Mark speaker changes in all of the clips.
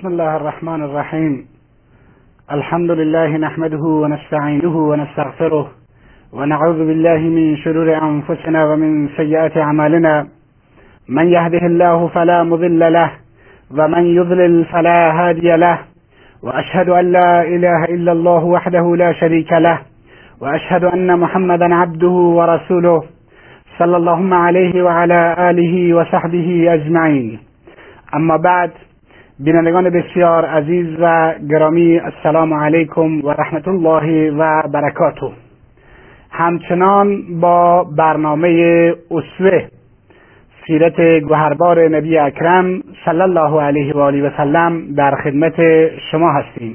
Speaker 1: بسم الله الرحمن الرحيم. الحمد لله نحمده ونستعينه ونستغفره ونعوذ بالله من شرور أنفسنا ومن سيئات أعمالنا. من يهده الله فلا مضل له ومن يضلل فلا هادي له. وأشهد أن لا إله إلا الله وحده لا شريك له. وأشهد أن محمدا عبده ورسوله صلى اللهم عليه وعلى آله وصحبه أجمعين. أما بعد بینندگان بسیار عزیز و گرامی السلام علیکم و رحمت الله و برکاته. همچنان با برنامه اسوه سیرت گوهربار نبی اکرم صلی الله علیه و آله و سلم در خدمت شما هستیم.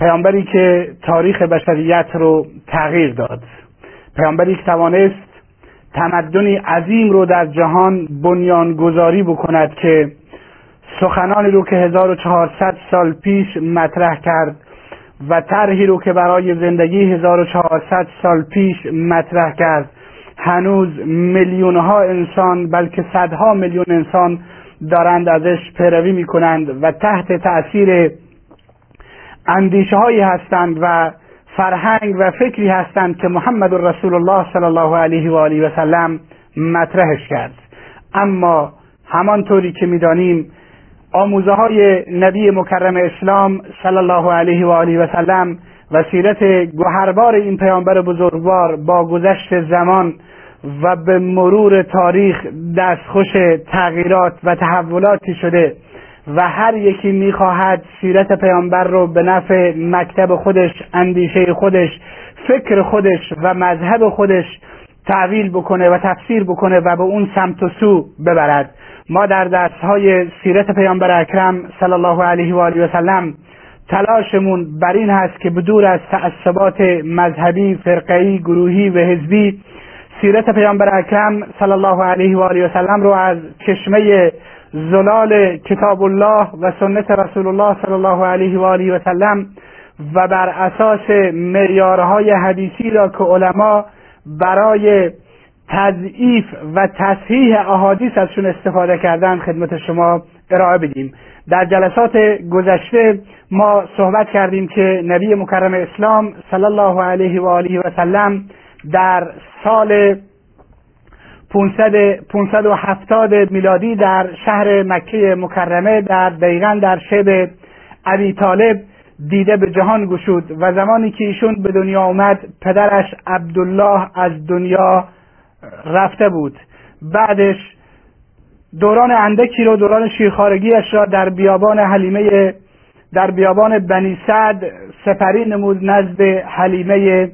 Speaker 1: پیامبری که تاریخ بشریت رو تغییر داد. پیامبری که توانست تمدنی عظیم رو در جهان بنیانگذاری بکند که سخنانی رو که 1400 سال پیش مطرح کرد و طرحی رو که برای زندگی 1400 سال پیش مطرح کرد. هنوز میلیون ها انسان بلکه صدها میلیون انسان دارند ازش پیروی می کنند و تحت تأثیر اندیشه هایی هستند و فرهنگ و فکری هستند که محمد رسول الله صلی الله علیه و آله و سلم مطرحش کرد. اما همانطوری که می‌دانیم آموزه های نبی مکرم اسلام صلی الله علیه و آله و سلم و سیرت گوهربار این پیامبر بزرگوار با گذشت زمان و به مرور تاریخ دستخوش تغییرات و تحولاتی شده و هر یکی می‌خواهد سیرت پیامبر رو به نفع مکتب خودش اندیشه خودش فکر خودش و مذهب خودش تعویل بکنه و تفسیر بکنه و به اون سمت و سو ببرد. ما در درسهای سیرت پیامبر اکرم صلی الله علیه و آله و سلم تلاشمون بر این هست که بدور از تعصبات مذهبی، فرقه‌ای، گروهی و حزبی سیرت پیامبر اکرم صلی الله علیه و آله و سلم رو از چشمه زلال کتاب الله و سنت رسول الله صلی الله علیه و آله و سلم و بر اساس معیارهای حدیثی را که علما برای تضعیف و تصحیح احادیث ازشون استفاده کردن خدمت شما ارائه بدیم. در جلسات گذشته ما صحبت کردیم که نبی مکرم اسلام صلی الله علیه و آله و سلم در سال 500 570 میلادی در شهر مکه مکرمه در دقیقا در شب ابی طالب دیده به جهان گشود و زمانی که ایشون به دنیا آمد پدرش عبدالله از دنیا رفته بود. بعدش دوران اندکی رو دوران شیرخارگیش را در بیابان حلیمه در بیابان بنی سعد سپری نمود نزد حلیمه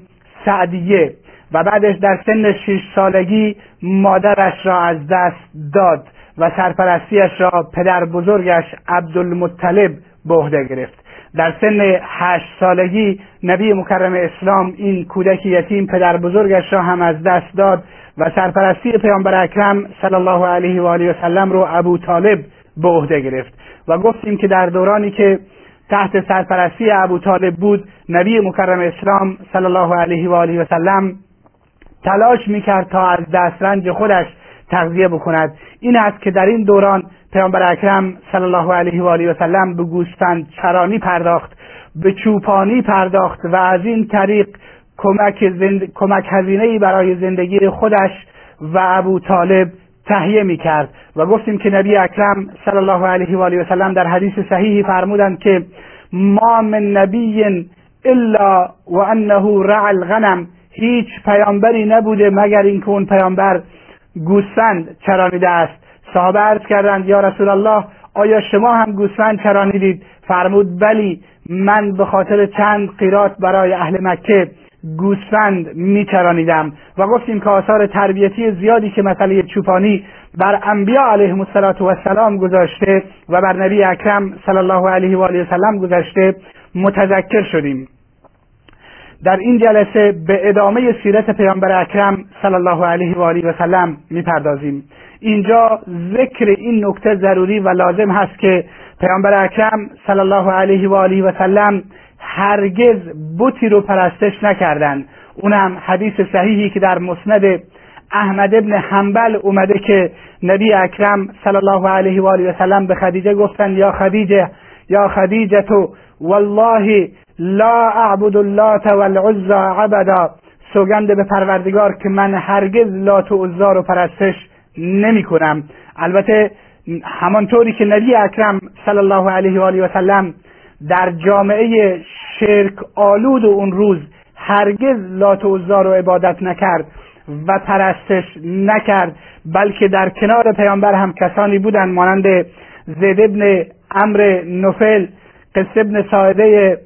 Speaker 1: سعدیه و بعدش در سن شش سالگی مادرش را از دست داد و سرپرستیش را پدر بزرگش عبدالمطلب به عهده گرفت. در سن هشت سالگی نبی مکرم اسلام این کودک یتیم پدر بزرگش را هم از دست داد و سرپرستی پیامبر اکرم صلی الله علیه و آله و سلم رو ابو طالب به عهده گرفت و گفتیم که در دورانی که تحت سرپرستی ابو طالب بود نبی مکرم اسلام صلی الله علیه و آله و سلم تلاش می‌کرد تا از دسترنج خودش تغذیه بکند. این است که در این دوران پیامبر اکرم صلی الله علیه و آله و سلم به گوسفند چرانی پرداخت به چوپانی پرداخت و از این طریق کمک, زند... کمک هزینه برای زندگی خودش و ابو طالب تهیه می کرد و گفتیم که نبی اکرم صلی الله علیه و آله و سلم در حدیث صحیحی فرمودند که ما من نبی الا و انه رع الغنم. هیچ پیامبری نبوده مگر اینکه اون پیامبر گوسفند چرانیده است. صحابه عرض کردند یا رسول الله آیا شما هم گوسفند چرانیدید؟ فرمود بلی من به خاطر چند قیرات برای اهل مکه گوسفند میچرانیدم و گفتیم که آثار تربیتی زیادی که مسئله چوپانی بر انبیا علیهم السلام گذاشته و بر نبی اکرم صلی الله علیه و آله و سلم گذاشته متذکر شدیم. در این جلسه به ادامه سیرت پیامبر اکرم صلی الله علیه و آله و سلم می‌پردازیم. اینجا ذکر این نکته ضروری و لازم هست که پیامبر اکرم صلی الله علیه و آله و سلم هرگز بتی رو پرستش نکردند. اونم حدیث صحیحی که در مسند احمد ابن حنبل اومده که نبی اکرم صلی الله علیه و آله و سلم به خدیجه گفتند یا خدیجه یا خدیجتو والله لا اعبد اللات والعزا عبدا. سوگند به پروردگار که من هرگز لات و عزا رو پرستش نمی کنم البته همانطوری که نبی اکرم صلی الله علیه و آله و سلم در جامعه شرک آلود و اون روز هرگز لات و عزا رو عبادت نکرد و پرستش نکرد بلکه در کنار پیامبر هم کسانی بودند مانند زید ابن امر نفل قصه ابن ساعده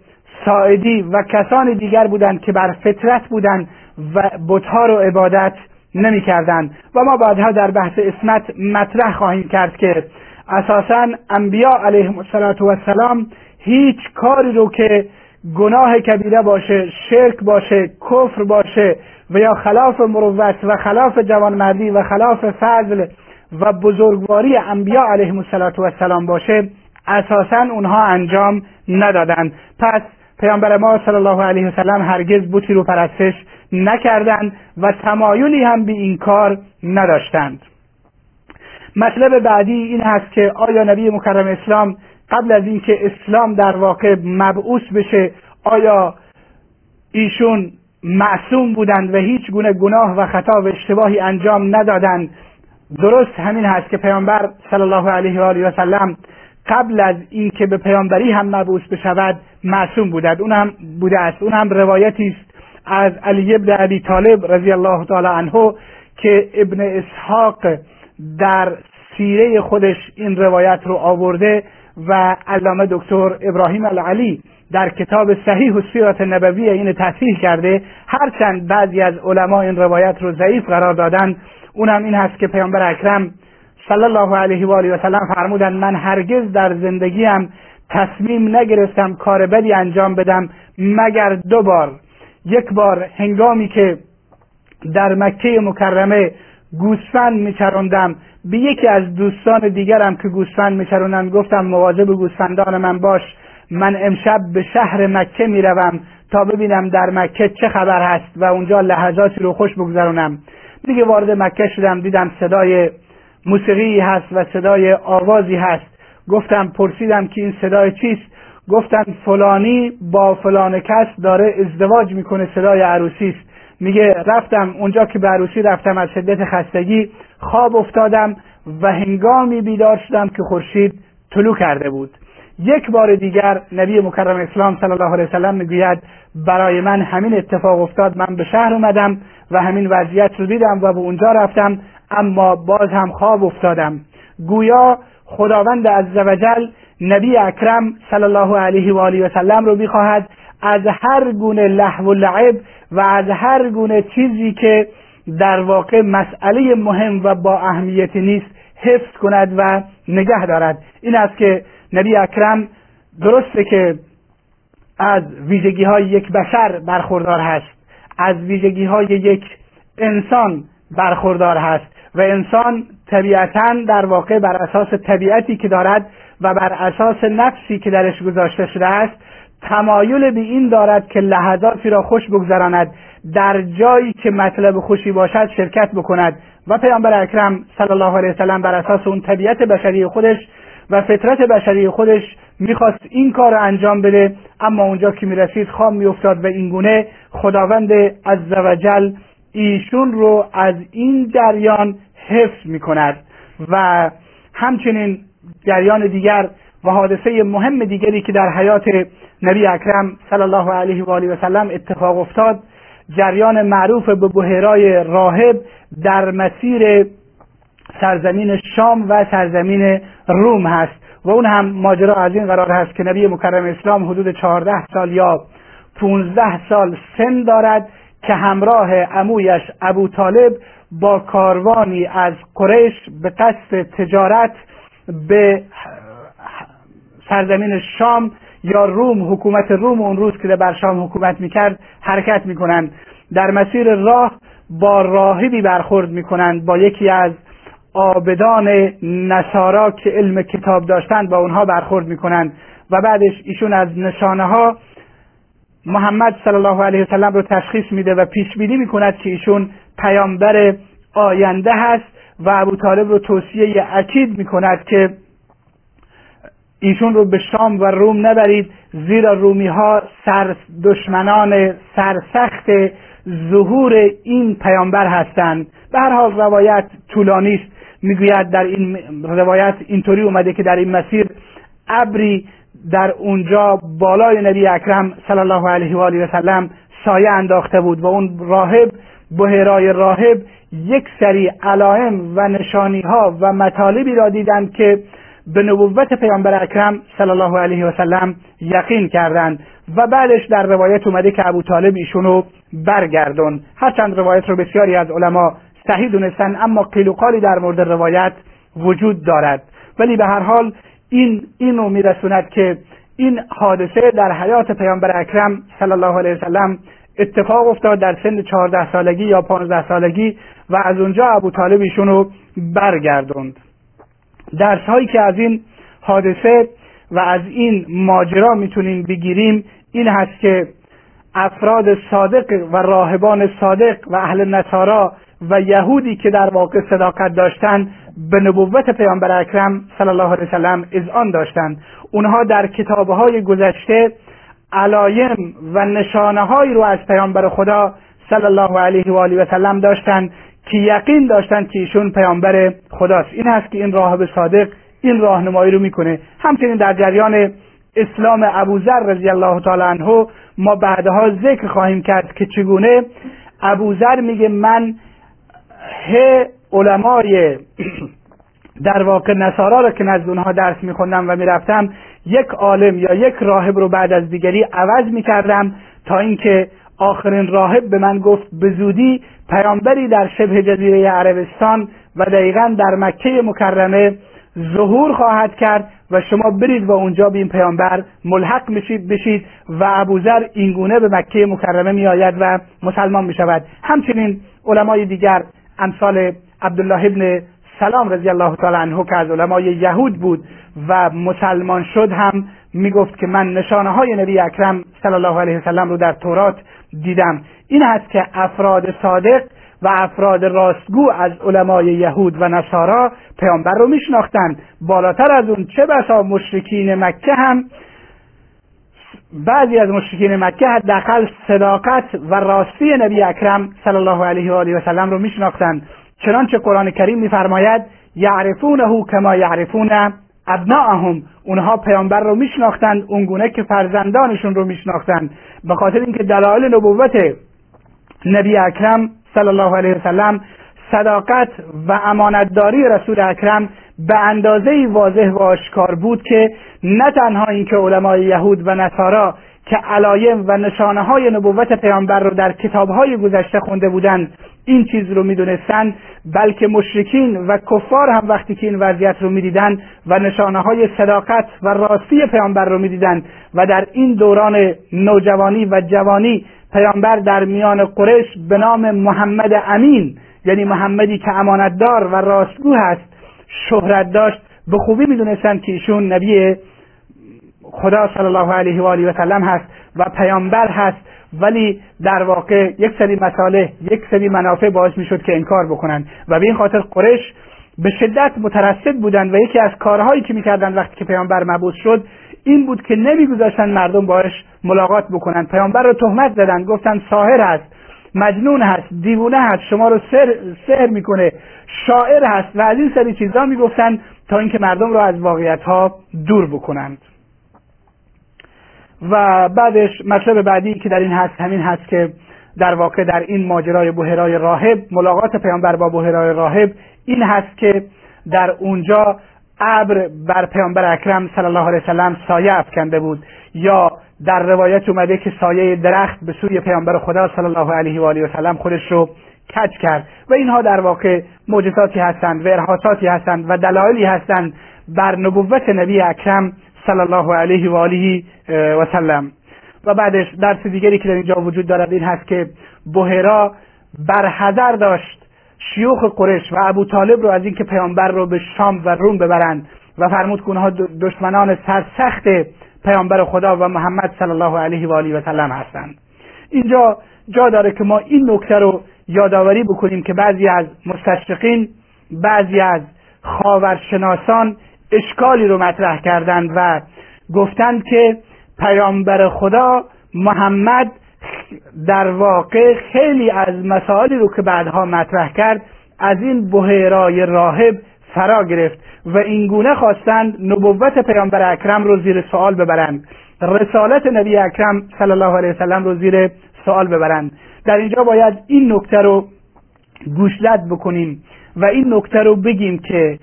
Speaker 1: ساعدی و کسان دیگر بودند که بر فطرت بودند و بتها رو عبادت نمی‌کردند. و ما بعدها در بحث اسمت مطرح خواهیم کرد که اساسا انبیا علیهم السلام هیچ کاری رو که گناه کبیره باشه شرک باشه کفر باشه و یا خلاف مروت و خلاف جوانمردی و خلاف فضل و بزرگواری انبیا علیهم السلام باشه اساسا اونها انجام ندادند. پس پیامبر ما صلی الله علیه وسلم هرگز بوتی رو پرستش نکردند و تمایلی هم به این کار نداشتند. مطلب بعدی این هست که آیا نبی مکرم اسلام قبل از اینکه اسلام در واقع مبعوث بشه آیا ایشون معصوم بودند و هیچ گونه گناه و خطا و اشتباهی انجام ندادند؟ درست همین هست که پیامبر صلی الله علیه و آله و سلم قبل از اینکه به پیامبری هم مبعوث بشود معصوم بودند اون هم بوده است. اون هم روایتی است از علی ابن ابی طالب رضی الله تعالی عنه که ابن اسحاق در سیره خودش این روایت رو آورده و علامه دکتر ابراهیم العلی در کتاب صحیح و سیرت نبوی این تصحیح کرده. هرچند بعضی از علما این روایت رو ضعیف قرار دادن اونم این هست که پیامبر اکرم صلی الله علیه و آله و سلم فرمودند من هرگز در زندگیم تصمیم نگرفتم کار بدی انجام بدم مگر دو بار. یک بار هنگامی که در مکه مکرمه گوسفند میچراندم به یکی از دوستان دیگرم که گوسفند میچرونن گفتم مواظب گوسفندان من باش من امشب به شهر مکه می‌روم تا ببینم در مکه چه خبر هست و اونجا لحظاتی رو خوش بگذرونم. دیگه وارد مکه شدم دیدم صدای موسیقی هست و صدای آوازی هست. گفتم پرسیدم که این صدای چیست؟ گفتن فلانی با فلان کس داره ازدواج می‌کنه صدای عروسی است. میگه رفتم اونجا که به عروسی رفتم از شدت خستگی خواب افتادم و هنگامی بیدار شدم که خورشید طلوع کرده بود. یک بار دیگر نبی مکرم اسلام صلی الله علیه وسلم می‌گوید برای من همین اتفاق افتاد. من به شهر اومدم و همین وضعیت رو دیدم و به اونجا رفتم. اما باز هم خواب افتادم. گویا خداوند عزوجل نبی اکرم صلی الله علیه و آله و سلم رو می‌خواهد از هر گونه لحو و لعب و از هر گونه چیزی که در واقع مسئله مهم و با اهمیت نیست حفظ کند و نگه دارد. این است که نبی اکرم درسته که از ویژگی های یک بشر برخوردار هست از ویژگی های یک انسان برخوردار هست. و انسان طبیعتا در واقع بر اساس طبیعتی که دارد و بر اساس نفسی که درش گذاشته شده است تمایل به این دارد که لحظاتی را خوش بگذراند در جایی که مطلب خوشی باشد شرکت بکند. و پیامبر اکرم صلی الله علیه وسلم بر اساس اون طبیعت بشری خودش و فطرت بشری خودش می‌خواست این کار را انجام بده. اما اونجا که می‌رسید خام میافتاد و اینگونه خداوند عزوجل ایشون رو از این جریان حفظ می‌کند و همچنین جریان دیگر و حادثه مهم دیگری که در حیات نبی اکرم صلی الله علیه و آله و سلم اتفاق افتاد جریان معروف به بحیرای راهب در مسیر سرزمین شام و سرزمین روم هست و اون هم ماجرا از این قرار هست که نبی مکرم اسلام حدود چهارده سال یا پونزده سال سن دارد که همراه امویش ابو طالب با کاروانی از قریش به قصد تجارت به سرزمین شام یا روم حکومت روم اون روز که بر شام حکومت می‌کرد حرکت می‌کنند. در مسیر راه با راهبی برخورد می‌کنند با یکی از آبدان نصارا که علم کتاب داشتند با اونها برخورد می‌کنند. و بعدش ایشون از نشانه ها محمد صلی الله علیه وسلم رو تشخیص میده و پیش بینی می‌کند که ایشون پیامبر آینده هست و ابو طالب رو توصیه اکید می‌کند که ایشون رو به شام و روم نبرید زیرا رومی ها سر دشمنان سرسخت ظهور این پیامبر هستند. به هر حال روایت طولانی است. می‌گوید در این روایت اینطوری اومده که در این مسیر ابری در اونجا بالای نبی اکرم صلی الله علیه و آله و سلم سایه انداخته بود و اون راهب بهرای راهب یک سری علائم و نشانی ها و مطالبی را دیدند که به نبوت پیامبر اکرم صلی الله علیه و سلم یقین کردند و بعدش در روایت اومده که ابو طالب ایشونو برگردون. هرچند روایت رو بسیاری از علما صحیح دونستن اما قیل و قالی در مورد روایت وجود دارد. ولی به هر حال این اینو میرسوند که این حادثه در حیات پیامبر اکرم صلی الله علیه وسلم اتفاق افتاد در سن چهارده سالگی یا پانزده سالگی و از اونجا ابو طالب ایشونو برگردوند. درس هایی که از این حادثه و از این ماجرا می‌تونیم بگیریم این هست که افراد صادق و راهبان صادق و اهل نصارا و یهودی که در واقع صداقت داشتند به نبوت پیامبر اکرم صلی الله علیه وسلم اذعان داشتند. اونها در کتابهای گذشته علایم و نشانه هایی رو از پیامبر خدا صلی الله علیه و آله و سلم داشتند که یقین داشتند که ایشون پیامبر خداست. این هست که این راهب صادق این راهنمایی رو می‌کنه. همچنین در جریان اسلام ابوذر رضی الله تعالی عنه ما بعدها ذکر خواهیم کرد که چگونه ابوذر میگه من علمای در واقع نصارا رو که نزد اونها درس میخوندم و می‌رفتم یک عالم یا یک راهب رو بعد از دیگری عوض می‌کردم تا اینکه آخرین راهب به من گفت به زودی پیامبری در شبه جزیره عربستان و دقیقا در مکه مکرمه ظهور خواهد کرد و شما برید و اونجا به این پیامبر ملحق بشید و ابوذر اینگونه به مکه مکرمه می آید و مسلمان می شود همچنین علمای دیگر امثال عبدالله ابن سلام رضی الله تعالی عنه که از علمای یهود بود و مسلمان شد هم می‌گفت که من نشانه های نبی اکرم صلی الله علیه وسلم رو در تورات دیدم. این است که افراد صادق و افراد راستگو از علمای یهود و نصارا پیامبر رو میشناختند. بالاتر از اون چه بسا مشرکین مکه هم بعضی از مشرکین مکه حداقل صداقت و راستی نبی اکرم صلی الله علیه و آله و سلم رو میشناختند. چنانچه قرآن کریم میفرماید یعرفونه کما یعرفون ابناءهم. اونها پیامبر رو میشناختند اونگونه که فرزندانشون رو میشناختند. به خاطر اینکه دلایل نبوت نبی اکرم صلی الله علیه وسلم صداقت و امانتداری رسول اکرم به اندازه واضح و آشکار بود که نه تنها اینکه علمای یهود و نصارا که علایم و نشانه های نبوت پیامبر رو در کتاب های گذشته خونده بودند این چیز رو می‌دونستند بلکه مشرکین و کفار هم وقتی که این وضعیت رو می‌دیدند و نشانه های صداقت و راستی پیامبر رو می‌دیدند و در این دوران نوجوانی و جوانی پیامبر در میان قریش به نام محمد امین یعنی محمدی که امانتدار و راستگو هست شهرت داشت. به خوبی می‌دونستند که ایشون نبی خدا صلی الله علیه و آله و سلم هست و پیامبر هست ولی در واقع یک سری مساله یک سری منافع باعث می‌شد که انکار بکنند و به این خاطر قریش به شدت مترصد بودند و یکی از کارهایی که می‌کردند وقتی که پیامبر مبعوث شد این بود که نمیگذاشتن مردم باش ملاقات بکنند پیامبر رو تهمت زدند گفتند ساحر هست. مجنون هست دیوونه هست شما رو سر سحر می‌کنه. شاعر هست و از این سری چیزا می‌گفتند تا اینکه مردم رو از واقعیت ها دور بکنند. و بعدش مطلب بعدی که در این هست همین هست که در واقع در این ماجرای بحرای راهب ملاقات پیامبر با بحرای راهب این هست که در اونجا ابر بر پیامبر اکرم صلی الله علیه وسلم سایه افکنده بود. یا در روایت اومده که سایه درخت به سوی پیامبر خدا صلی الله علیه و آله و سلم خودش رو کج کرد. و اینها در واقع معجزاتی هستند و ارهاصاتی هستند و دلایلی هستند بر نبوت نبی اکرم صلی الله علیه و آله و سلم. و بعدش درس دیگری که در اینجا وجود دارد این هست که بهرا برحذر داشت شیوخ قرش و ابو طالب رو از اینکه پیامبر رو به شام و روم ببرند و فرمود که اونها دشمنان سرسخت پیامبر خدا و محمد صلی الله علیه و آله و سلم هستند. اینجا جا داره که ما این نکته رو یادآوری بکنیم که بعضی از مستشرقین بعضی از خاورشناسان اشکالی رو مطرح کردند و گفتند که پیامبر خدا محمد در واقع خیلی از مسائلی رو که بعدها مطرح کرد از این بحیرای راهب فرا گرفت و این گونه خواستند نبوت پیامبر اکرم رو زیر سوال ببرند. رسالت نبی اکرم صلی الله علیه وسلم رو زیر سوال ببرند. در اینجا باید این نکته رو گوشلت بکنیم و این نکته رو بگیم که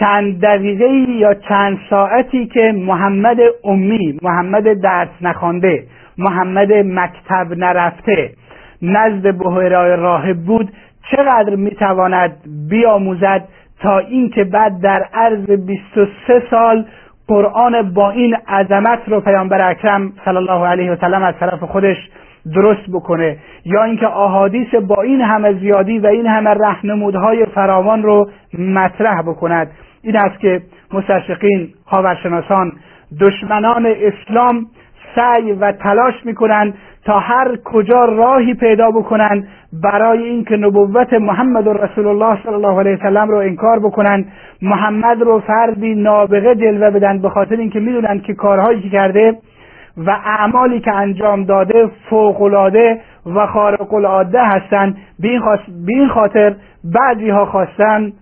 Speaker 1: چند دقیقه یا چند ساعتی که محمد امی محمد درس نخوانده محمد مکتب نرفته. نزد بحیرای راهب بود چقدر می‌تواند بیاموزد تا اینکه بعد در عرض 23 سال قرآن با این عظمت رو پیامبر اکرم صلی الله علیه و سلم از طرف خودش درست بکنه یا اینکه احادیث با این همه زیادی و این همه رهنمودهای فراوان رو مطرح بکند. این است که مستشقین خاورشناسان دشمنان اسلام سعی و تلاش می‌کنند تا هر کجا راهی پیدا بکنند برای اینکه نبوت محمد رسول الله صلی الله علیه وسلم رو انکار بکنند. محمد رو فردی نابغه جلوه بدن به خاطر اینکه می‌دونند که کارهایی که کرده و اعمالی که انجام داده فوقالعاده و خارق العاده هستند. به این خاطر بعضی ها خواستن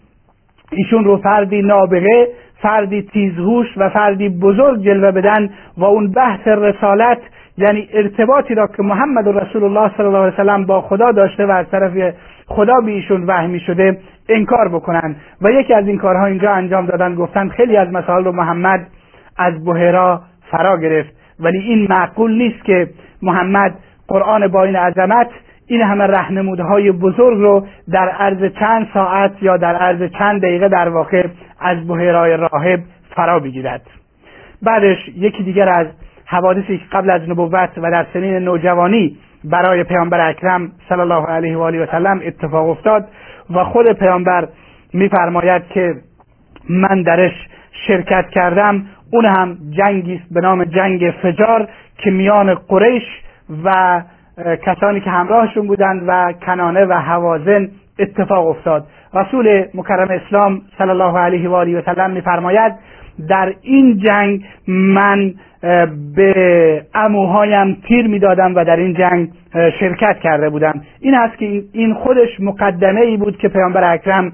Speaker 1: ایشون رو فردی نابغه فردی تیزهوش و فردی بزرگ جلوه بدن و اون بحث رسالت یعنی ارتباطی را که محمد رسول الله صلی الله علیه وسلم با خدا داشته و از طرف خدا به ایشون وحی شده انکار بکنن. و یکی از این کارها اینجا انجام دادن گفتن خیلی از مسائل رو محمد از بحرا فرا گرفت. ولی این معقول نیست که محمد قرآن با این عظمت این همه رهنمودهای بزرگ رو در عرض چند ساعت یا در عرض چند دقیقه در واقع از بحیرای راهب فرا بگیرد. بعدش یکی دیگر از حوادثی که قبل از نبوت و در سنین نوجوانی برای پیامبر اکرم صلی الله علیه و آله و سلم اتفاق افتاد و خود پیامبر میفرماید که من درش شرکت کردم. اون هم جنگی است به نام جنگ فجار که میان قریش و کسانی که همراهشون بودند و کنانه و حوازن اتفاق افتاد. رسول مکرم اسلام صلی الله علیه و آله و سلم میفرماید در این جنگ من به اموهایم تیر می‌دادم و در این جنگ شرکت کرده بودم. این است که این خودش مقدمه ای بود که پیامبر اکرم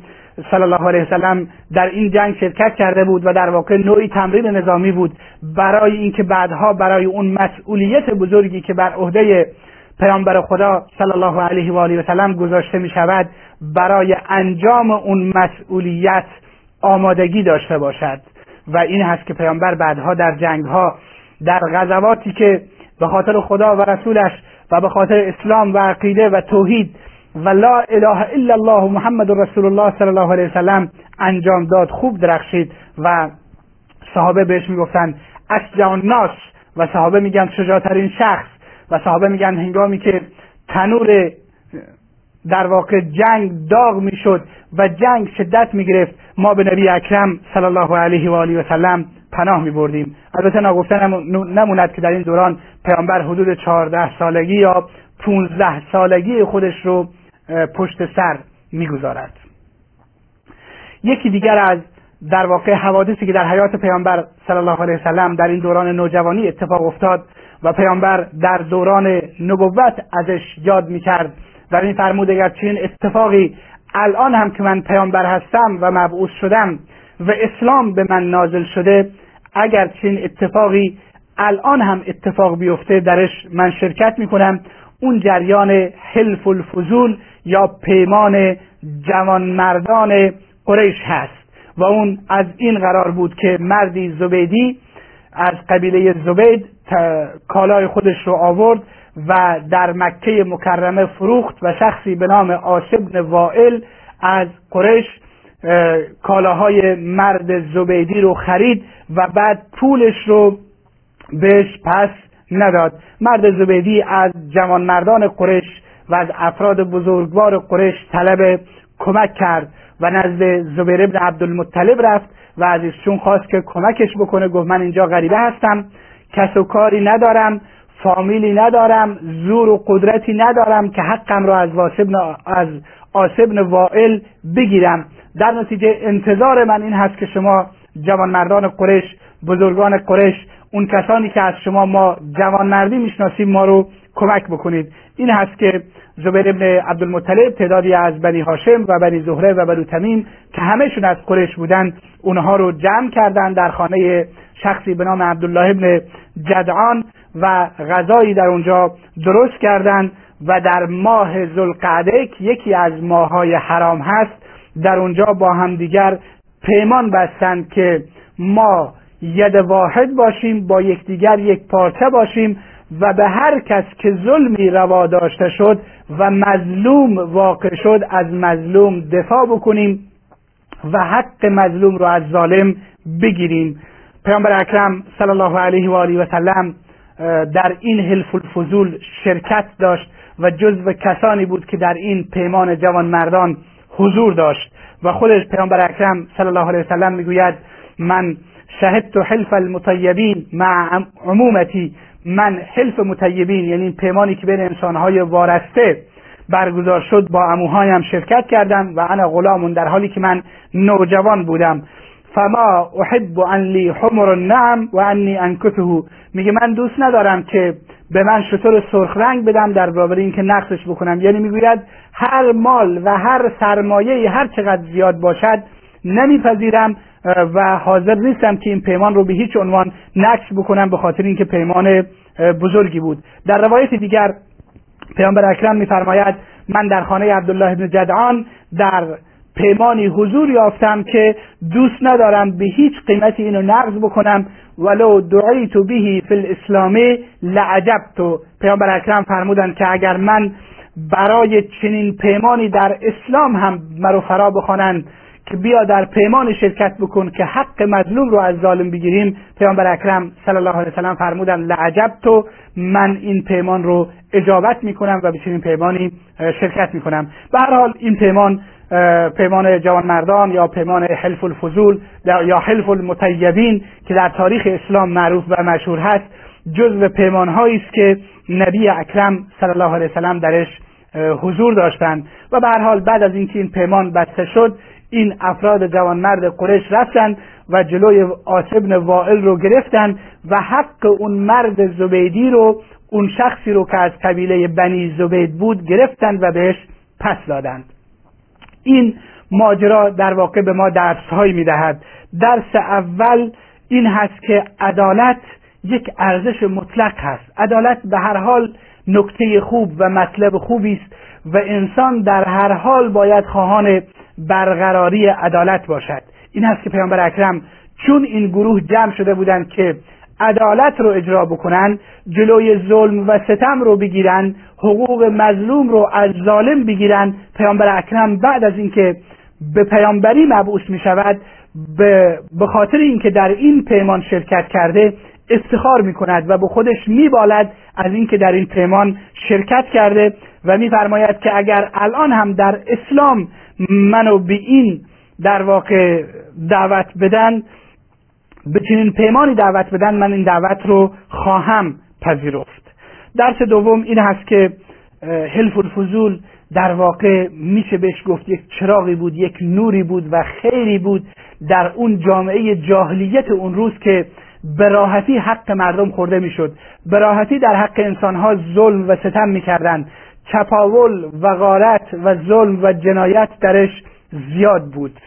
Speaker 1: صلی الله علیه وسلم در این جنگ شرکت کرده بود و در واقع نوعی تمرین نظامی بود. برای اینکه بعدها برای اون مسئولیت بزرگی که بر عهده پیامبر خدا صلی الله علیه و آله و سلم گذاشته می شود برای انجام اون مسئولیت آمادگی داشته باشد. و این هست که پیامبر بعدها در جنگ ها در غزواتی که به خاطر خدا و رسولش و به خاطر اسلام و عقیده و توحید و لا اله الا الله محمد رسول الله صلی الله علیه وسلم انجام داد خوب درخشید و صحابه بهش می‌گفتند اشجع الناس. و صحابه میگن شجاعترین شخص. و صحابه میگن هنگامی که تنور در واقع جنگ داغ می‌شد و جنگ شدت می‌گرفت ما به نبی اکرم صلی الله علیه و آله و سلم پناه می بردیم البته ناگفته نموند که در این دوران پیامبر حدود چهارده سالگی یا پونزده سالگی خودش رو پشت سر می‌گذارد. یکی دیگر از در واقع حوادثی که در حیات پیامبر صلی الله علیه وسلم در این دوران نوجوانی اتفاق افتاد و پیامبر در دوران نبوت ازش یاد می‌کرد در این فرمود اگر چنین اتفاقی الان هم که من پیامبر هستم و مبعوث شدم و اسلام به من نازل شده اگر چنین اتفاقی الان هم اتفاق بیفته درش من شرکت می‌کنم اون جریان حلف الفضول یا پیمان جوانمردان قریش هست و اون از این قرار بود که مردی زبیدی از قبیله زبید کالای خودش رو آورد و در مکه مکرمه فروخت و شخصی به نام آسبن وائل از قریش کالاهای مرد زبیدی رو خرید و بعد پولش رو بهش پس نداد. مرد زبیدی از جوانمردان قریش و از افراد بزرگوار قریش طلب کمک کرد و نزد زبیر ابن عبدالمطلب رفت و از ایشون خواست که کمکش بکنه. گفت من اینجا غریبه هستم. کس و کاری ندارم فامیلی ندارم زور و قدرتی ندارم که حقم را از واسبن از آسبن وائل بگیرم. در نتیجه انتظار من این هست که شما جوانمردان قرش بزرگان قرش اون کسانی که از شما ما جوانمردی می‌شناسیم ما رو کمک بکنید. این هست که زبیر ابن عبدالمطلب تعدادی از بنی هاشم و بنی زهره و بنو تمیم که همهشون از قرش بودن اونها رو جمع کردن در خانه شخصی به نام عبدالله ابن جدعان و غذایی در اونجا درست کردند و در ماه ذوالقعده که یکی از ماههای حرام هست در اونجا با همدیگر پیمان بستند که ما ید واحد باشیم با یکدیگر یک پارچه باشیم و به هر کس که ظلمی روا داشته شد و مظلوم واقع شد از مظلوم دفاع بکنیم و حق مظلوم رو از ظالم بگیریم. پیامبر اکرم صلی الله علیه و آله و سلم در این حلف الفضول شرکت داشت و جزو کسانی بود که در این پیمان جوان مردان حضور داشت. و خودش پیامبر اکرم صلی الله علیه و سلم می‌گوید من شهدت حلف المطیبین مع عمومتی من حلف مطیبین یعنی پیمانی که بین انسانهای وارسته برگزار شد با اموهایم شرکت کردم و انا غلامون در حالی که من نوجوان بودم. فما احب ان لی حمر النعم و انی انکته میگه من دوست ندارم که به من شطور سرخ رنگ بدم در برابر اینکه نقصش بکنم. یعنی می‌گوید هر مال و هر سرمایه هر چقدر زیاد باشد نمیپذیرم و حاضر نیستم که این پیمان رو به هیچ عنوان نقص بکنم به خاطر اینکه پیمان بزرگی بود. در روایت دیگر پیامبر اکرم میفرماید من در خانه عبدالله بن جدعان در پیمانی حضور یافتم که دوست ندارم به هیچ قیمتی اینو نقض بکنم. ولو دعیت بهی فی الاسلام لعجبت. پیامبر اکرم فرمودند که اگر من برای چنین پیمانی در اسلام هم مرا فرا بخوانند که بیا در پیمان شرکت بکن که حق مظلوم رو از ظالم بگیریم. پیامبر اکرم صلی الله علیه وسلم فرمودن لعجب تو من این پیمان رو اجابت می‌کنم و به چنین پیمانی شرکت می‌کنم. به هر حال این پیمان پیمان جوانمردان یا پیمان حلف الفضول یا حلف المطیبین که در تاریخ اسلام معروف و مشهور هست جزو پیمان است که نبی اکرم صلی الله علیه وسلم درش حضور داشتند. و به هر حال بعد از اینکه این پیمان بسته شد این افراد جوانمرد قریش رفتن و جلوی آسب بن وائل رو گرفتن و حق اون مرد زبیدی رو اون شخصی رو که از قبیله بنی زبید بود گرفتن و بهش پس دادند. این ماجرا در واقع به ما درس هایی می‌دهد. درس اول این هست که عدالت یک ارزش مطلق هست. عدالت به هر حال نکته خوب و مطلب خوبی است و انسان در هر حال باید خواهان برقراری عدالت باشد. این هست که پیامبر اکرم چون این گروه جمع شده بودند که عدالت رو اجرا بکنن جلوی ظلم و ستم رو بگیرن حقوق مظلوم رو از ظالم بگیرن. پیامبر اکرم بعد از اینکه به پیامبری مبعوث می شود به خاطر اینکه در این پیمان شرکت کرده افتخار می کند و به خودش می بالد از اینکه در این پیمان شرکت کرده و میفرماید که اگر الان هم در اسلام منو به این در واقع دعوت بدن به چنین پیمانی دعوت بدن من این دعوت رو خواهم پذیرفت. درس دوم این هست که حلف الفضول در واقع میشه بهش گفت یک چراغی بود یک نوری بود و خیری بود در اون جامعه جاهلیت اون روز که به راحتی حق مردم خورده می‌شد. به راحتی در حق انسانها ظلم و ستم می‌کردند. چپاول و غارت و ظلم و جنایت درش زیاد بود.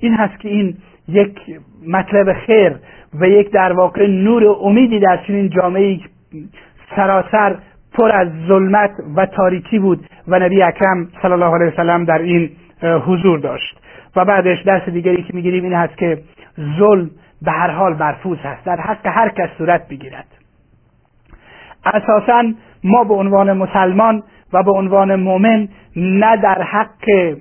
Speaker 1: این هست که این یک مطلب خیر و یک در واقع نور امیدی در چنین جامعه سراسر پر از ظلمت و تاریکی بود و نبی اکرم صلی الله علیه وسلم در این حضور داشت. و بعدش درس دیگری که می‌گیریم این هست که ظلم به هر حال مرفوض هست در حق هر کس صورت بگیرد اساسا ما به عنوان مسلمان و به عنوان مؤمن نه در حق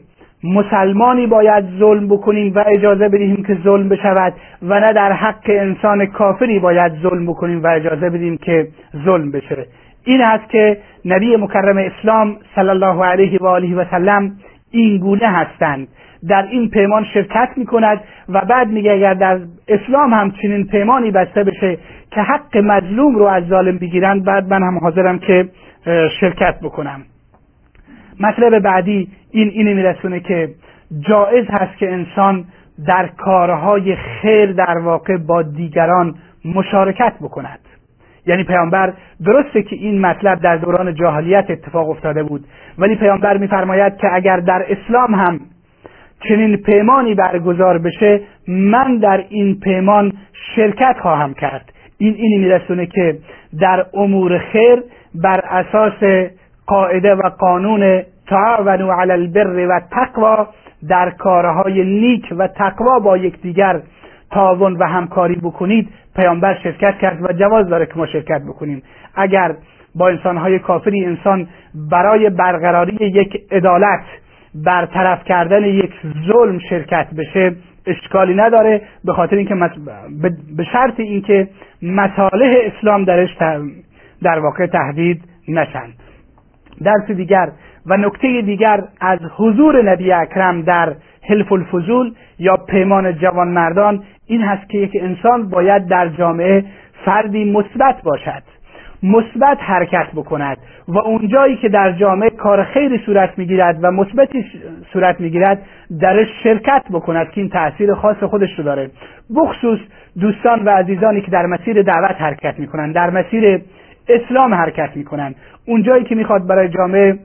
Speaker 1: مسلمانی باید ظلم بکنیم و اجازه بدهیم که ظلم بشود و نه در حق انسان کافری باید ظلم بکنیم و اجازه بدیم که ظلم بشه. این است که نبی مکرم اسلام صلی الله علیه و آله و سلم این گونه هستند. در این پیمان شرکت می کند و بعد میگه اگر در اسلام هم چنین پیمانی بسته بشه که حق مظلوم رو از ظالم بگیرند بعد من هم حاضرم که شرکت بکنم. مطلب بعدی این اینی میرسونه که جایز هست که انسان در کارهای خیر در واقع با دیگران مشارکت بکند. یعنی پیامبر درسته که این مطلب در دوران جاهلیت اتفاق افتاده بود ولی پیامبر میفرماید که اگر در اسلام هم چنین پیمانی برگزار بشه من در این پیمان شرکت خواهم کرد. این اینی میرسونه که در امور خیر بر اساس قاعده و قانون تعاونوا علی البر و تقوا در کارهای نیک و تقوا با یکدیگر تعاون و همکاری بکنید. پیامبر شرکت کرد و جواز داره که ما شرکت بکنیم. اگر با انسانهای کافری انسان برای برقراری یک عدالت برطرف کردن یک ظلم شرکت بشه اشکالی نداره. به خاطر اینکه به شرط اینکه مصالح اسلام درش در واقع تهدید نشند درس دیگر و نکته دیگر از حضور نبی اکرم در حلف الفضول یا پیمان جوانمردان این هست که یک انسان باید در جامعه فردی مثبت باشد مثبت حرکت بکند و اونجایی که در جامعه کار خیری صورت می‌گیرد و مثبتی صورت می‌گیرد درش شرکت بکند که این تاثیر خاص خودش رو داره. بخصوص دوستان و عزیزانی که در مسیر دعوت حرکت می‌کنند در مسیر اسلام حرکت می‌کنند. اونجایی که می‌خواد برای جامعه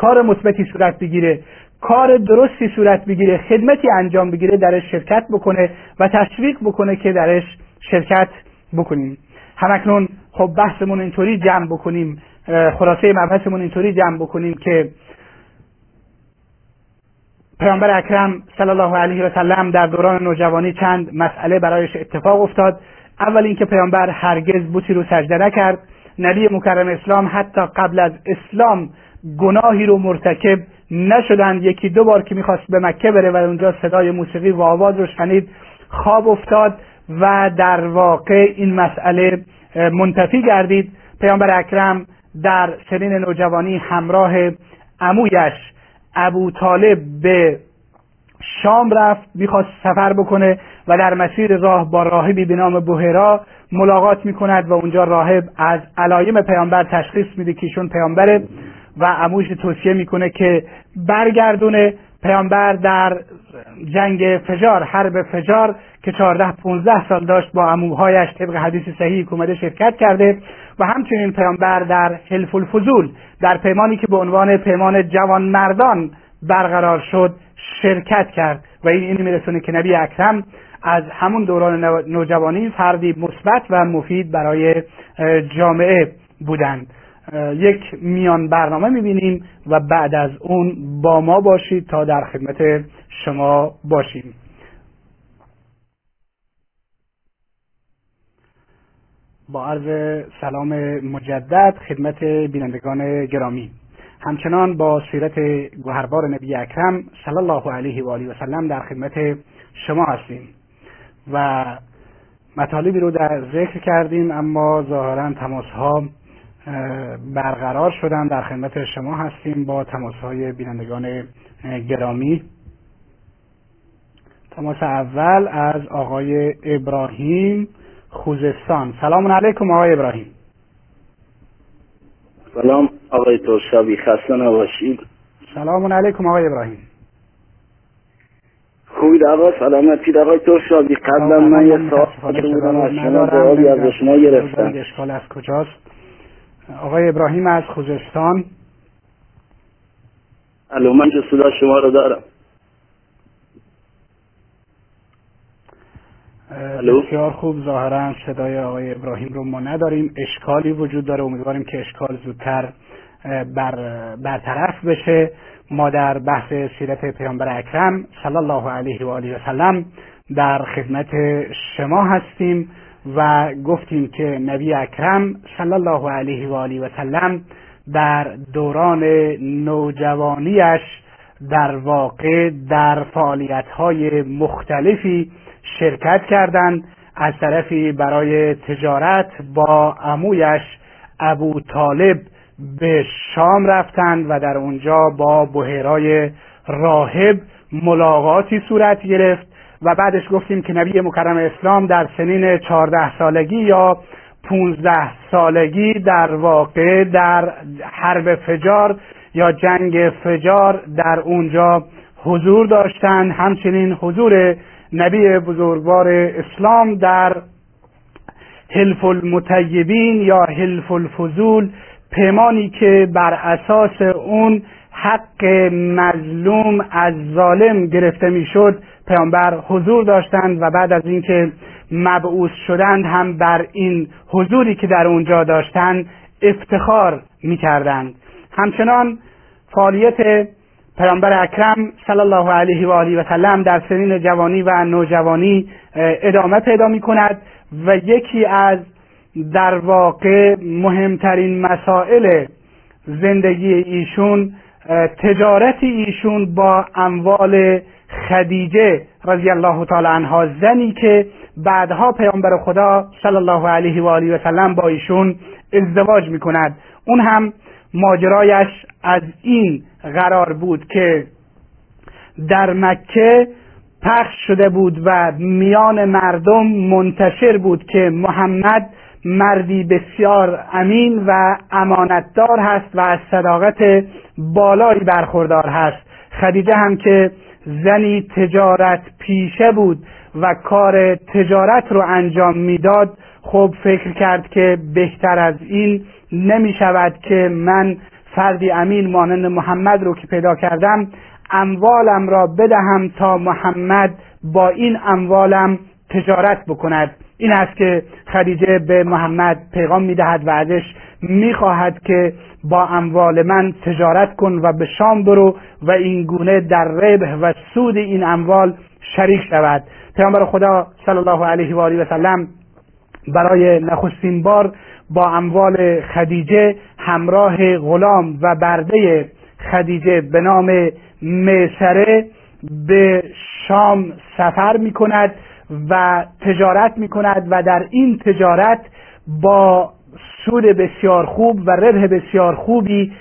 Speaker 1: کار مثبتی صورت بگیره کار درستی صورت بگیره خدمتی انجام بگیره درش شرکت بکنه و تشویق بکنه که درش شرکت بکنیم. همکنون خب بحثمون اینطوری جمع بکنیم خلاصه مبحثمون اینطوری جمع بکنیم که پیامبر اکرم صلی الله علیه و سلم در دوران نوجوانی چند مسئله برایش اتفاق افتاد. اول اینکه پیامبر هرگز بوتی رو سجده نکرد. نبی مکرم اسلام حتی قبل از اسلام گناهی رو مرتکب نشدند یکی دو بار که می‌خواست به مکه بره و اونجا صدای موسیقی و آواز رو شنید خواب افتاد و در واقع این مسئله منتفی گردید. پیامبر اکرم در سنین نوجوانی همراه عمویش ابو طالب به شام رفت می‌خواست سفر بکنه و در مسیر راه با راهبی به نام بوهرا ملاقات می‌کند و اونجا راهب از علایم پیامبر تشخیص میده که ایشون پیامبره. و عموش توصیه می‌کنه که برگردونه پیامبر در جنگ فجار حرب فجار که 14 15 سال داشت با عموهایش طبق حدیث صحیح اومده شرکت کرده و همچنین پیامبر در حلف الفضول در پیمانی که به عنوان پیمان جوان مردان برقرار شد شرکت کرد. و این اینی میرسونه که نبی اکرم از همون دوران نوجوانی فردی مثبت و مفید برای جامعه بودند. یک میان برنامه می‌بینیم و بعد از اون با ما باشید تا در خدمت شما باشیم. با عرض سلام مجدد خدمت بینندگان گرامی. همچنان با سیرت گوهربار نبی اکرم صلی الله علیه و آله و سلم در خدمت شما هستیم. و مطالبی رو در ذکر کردیم اما ظاهرا تماس ها برقرار شدن. در خدمت شما هستیم با تماس های بینندگان گرامی. تماس اول از آقای ابراهیم خوزستان. سلام علیکم آقای ابراهیم.
Speaker 2: سلام آقای ترشابی خسته نباشید.
Speaker 1: سلام علیکم آقای ابراهیم.
Speaker 2: خوبید آقا سلامتی آقای ترشابی. قبلا من یه سوال بودم از شما جوابی از شما گرفتم.
Speaker 1: اشکال از کجاست؟ آقای ابراهیم از خوزستان.
Speaker 2: الو من که صدا شما رو دارم.
Speaker 1: بسیار خوب ظاهرا صدای آقای ابراهیم رو ما نداریم. اشکالی وجود داره امیدواریم که اشکال زودتر بر برطرف بشه. ما در بحث سیرت پیامبر اکرم صلی الله علیه و آله و سلم در خدمت شما هستیم. و گفتیم که نبی اکرم صلی الله علیه و آله و سلم در دوران نوجوانیش در واقع در فعالیت های مختلفی شرکت کردند. از طرفی برای تجارت با عمویش ابو طالب به شام رفتند و در اونجا با بحیرای راهب ملاقاتی صورت گرفت. و بعدش گفتیم که نبی مکرم اسلام در سنین چهارده سالگی یا پونزده سالگی در واقع در حرب فجار یا جنگ فجار در اونجا حضور داشتند همچنین حضور نبی بزرگوار اسلام در حلف المتیبین یا حلف الفضول پیمانی که بر اساس اون حق مظلوم از ظالم گرفته می‌شد. پیامبر حضور داشتند و بعد از اینکه مبعوث شدند هم بر این حضوری که در اونجا داشتند افتخار می‌کردند. همچنان فعالیت پیامبر اکرم صلی الله علیه و آله و سلم در سنین جوانی و نوجوانی ادامه پیدا می کند و یکی از در واقع مهمترین مسائل زندگی ایشون تجارت ایشون با اموال خدیجه رضی الله تعالی عنها زنی که بعدها پیامبر خدا صلی الله علیه و آله و سلم با ایشون ازدواج می کند اون هم ماجرایش از این قرار بود که در مکه پخش شده بود و میان مردم منتشر بود که محمد مردی بسیار امین و امانتدار هست و از صداقت بالایی برخوردار هست. خدیجه هم که زنی تجارت پیشه بود و کار تجارت رو انجام می‌داد خب فکر کرد که بهتر از این نمی شود که من فردی امین مانند محمد رو که پیدا کردم اموالم را بدهم تا محمد با این اموالم تجارت بکند. این است که خدیجه به محمد پیغام می‌دهد و ازش می‌خواهد که با اموال من تجارت کن و به شام برو و این گونه در ربح و سود این اموال شریک شود. پیامبر خدا صلی الله علیه و آله و سلم برای نخستین بار با اموال خدیجه همراه غلام و برده خدیجه به نام میسره به شام سفر می کند و تجارت می کند و در این تجارت با سود بسیار خوب و ربح بسیار خوبی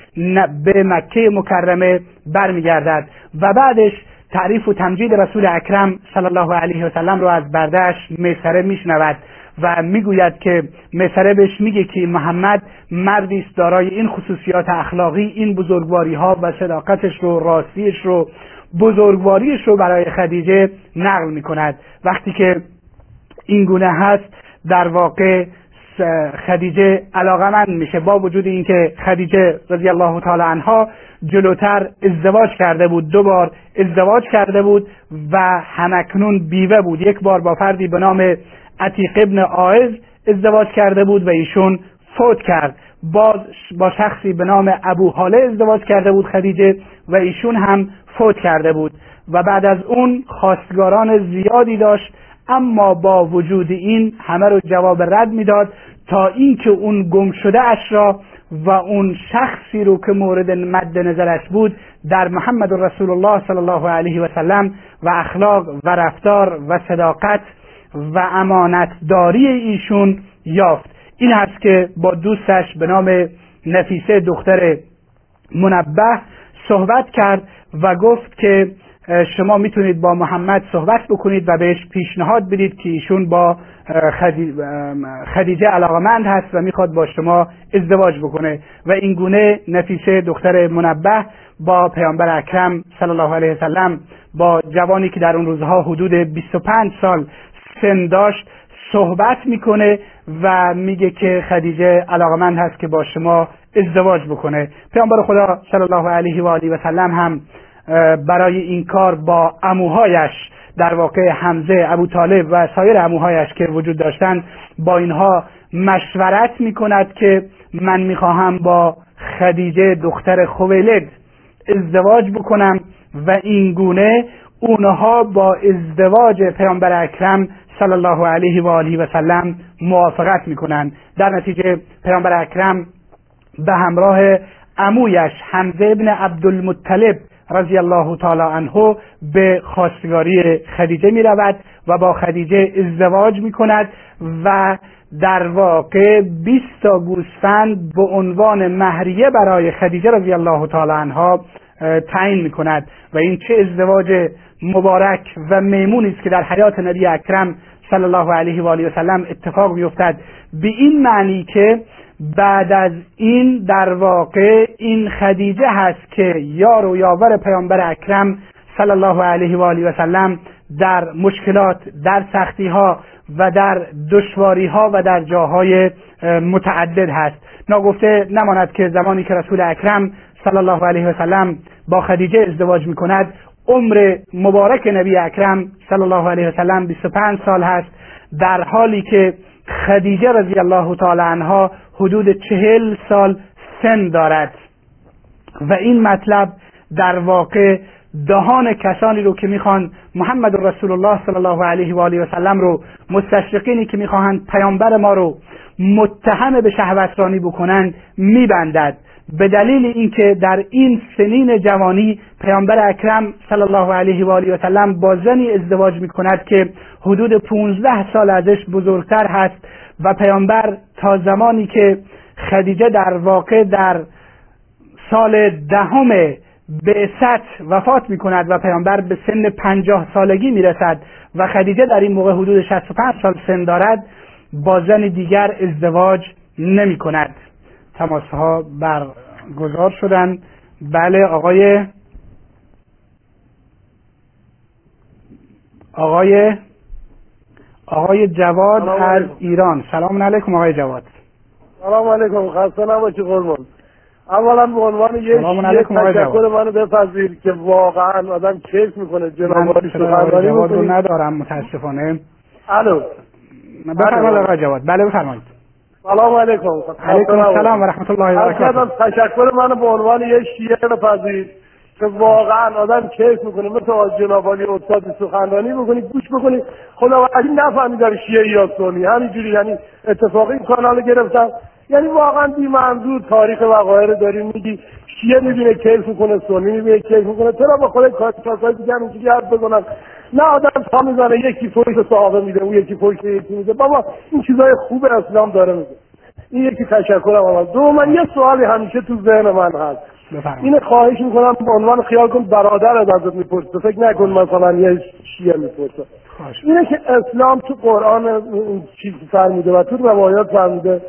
Speaker 1: به مکه مکرمه برمیگردد. و بعدش تعریف و تمجید رسول اکرم صلی الله علیه و سلم رو از بردهش میسره میشنود و می‌گوید که مسره بهش میگه که محمد مردی است دارای این خصوصیات اخلاقی این بزرگواری ها و صداقتش رو راستیش رو بزرگواریش رو برای خدیجه نقل می‌کند. وقتی که این گونه هست در واقع خدیجه علاقمند میشه با وجود اینکه خدیجه رضی الله تعالی عنها جلوتر ازدواج کرده بود دو بار ازدواج کرده بود و همکنون بیوه بود. یک بار با فردی به نام عتیق ابن آئز ازدواج کرده بود و ایشون فوت کرد. باز با شخصی به نام ابو حاله ازدواج کرده بود خدیجه و ایشون هم فوت کرده بود. و بعد از اون خواستگاران زیادی داشت اما با وجود این همه رو جواب رد می‌داد تا اینکه اون گم شده اش را و اون شخصی رو که مورد مد نظرش بود در محمد رسول الله صلی الله علیه و سلم و اخلاق و رفتار و صداقت و امانتداری ایشون یافت. این هست که با دوستش به نام نفیسه دختر منبه صحبت کرد و گفت که شما می‌تونید با محمد صحبت بکنید و بهش پیشنهاد بدید که ایشون با خدیجه علاقمند هست و می‌خواد با شما ازدواج بکنه. و این گونه نفیسه دختر منبه با پیامبر اکرم صلی الله علیه وسلم با جوانی که در اون روزها حدود 25 سال سن داشت صحبت می‌کنه و میگه که خدیجه علاقمند هست که با شما ازدواج بکنه. پیامبر خدا صلی الله علیه و آله و سلم هم برای این کار با اموهایش در واقع حمزه ابو طالب و سایر اموهایش که وجود داشتند با اینها مشورت می‌کند که من می‌خواهم با خدیجه دختر خویلد ازدواج بکنم و این گونه اونها با ازدواج پیامبر اکرم صلی الله علیه و آله و سلم موافقت می‌کنند. در نتیجه پیامبر اکرم به همراه امویش حمزه ابن عبدالمطلب رضی الله تعالی عنه به خواستگاری خدیجه می رود و با خدیجه ازدواج می کند و در واقع 20 تا گوسفند به عنوان مهریه برای خدیجه رضی الله تعالی عنها تعیین می کند و این چه ازدواج مبارک و میمونی است که در حیات نبی اکرم صلی الله علیه و آله و سلم اتفاق میافتد. به این معنی که بعد از این در واقع این خدیجه هست که یار و یاور پیامبر اکرم صلی الله علیه و آله و سلم در مشکلات در سختی ها و در دشواری ها و در جاهای متعدد هست. ناگفته نماند که زمانی که رسول اکرم صلی الله علیه و سلم با خدیجه ازدواج می کند عمر مبارک نبی اکرم صلی الله علیه و سلم 25 سال هست. در حالی که خدیجه رضی الله تعالی عنها حدود چهل سال سن دارد. و این مطلب در واقع دهان کسانی رو که می‌خوان محمد رسول الله صلی الله علیه و آله و سلم رو مستشرقینی که می‌خواهند پیامبر ما رو متهم به شهوترانی بکنند میبندد. به دلیل اینکه در این سنین جوانی پیامبر اکرم صلی الله علیه و آله و سلم با زنی ازدواج می‌کند که حدود 15 سال ازش بزرگتر هست و پیامبر تا زمانی که خدیجه در واقع در سال دهم بعثت وفات می کند و پیامبر به سن پنجاه سالگی می رسد و خدیجه در این موقع حدود 65 سال سن دارد با زن دیگر ازدواج نمی کند تماس ها برگزار شدند. بله آقای آقای آقای جواد از ایران. سلام علیکم آقای جواد.
Speaker 3: سلام علیکم. خسته نباشی قربان. اولا به عنوان یک تشکر منو بپذیر که واقعا آدم کیف می‌کنه. جناب عالی
Speaker 1: سخنرانی رو ندارم متاسفانه.
Speaker 3: الو.
Speaker 1: بفرمایید آقای جواد. بله بفرمایید.
Speaker 3: سلام علیکم.
Speaker 1: علیکم السلام و رحمت الله و برکاته.
Speaker 3: تشکر منو به عنوان یک شیعه بپذیر. که واقعا آدم کیف می‌کنه. مثل جناب علی استاد سخنرانی بکنی گوش بکنی خدا وکیل نفهمی در شیعه یا سنی همینجوری یعنی اتفاقی این کانال گرفتم یعنی واقعا بی منظور تاریخ وقایع رو داریم میگی. شیعه می‌بینه کیف می‌کنه سنی می‌بینه کیف می‌کنه. چرا با خودت کاسای دیگه همینجوری حرف بزنن؟ نه آدم تا می‌زنه یکی فوش صحابه میده یکی فوش یکی میده. بابا این چیزای خوب اسلام داره میده این یکی تشکرم آقا دو من یه سوالی همیشه تو ذهن من هست. این خواهش می‌کنم به عنوان خیال کن برادر ازت می‌پرسه. فکر نکن مثلا یه شیعه می‌پرسه. اینه که اسلام تو قرآن چیز فرموده و تو روایات فرموده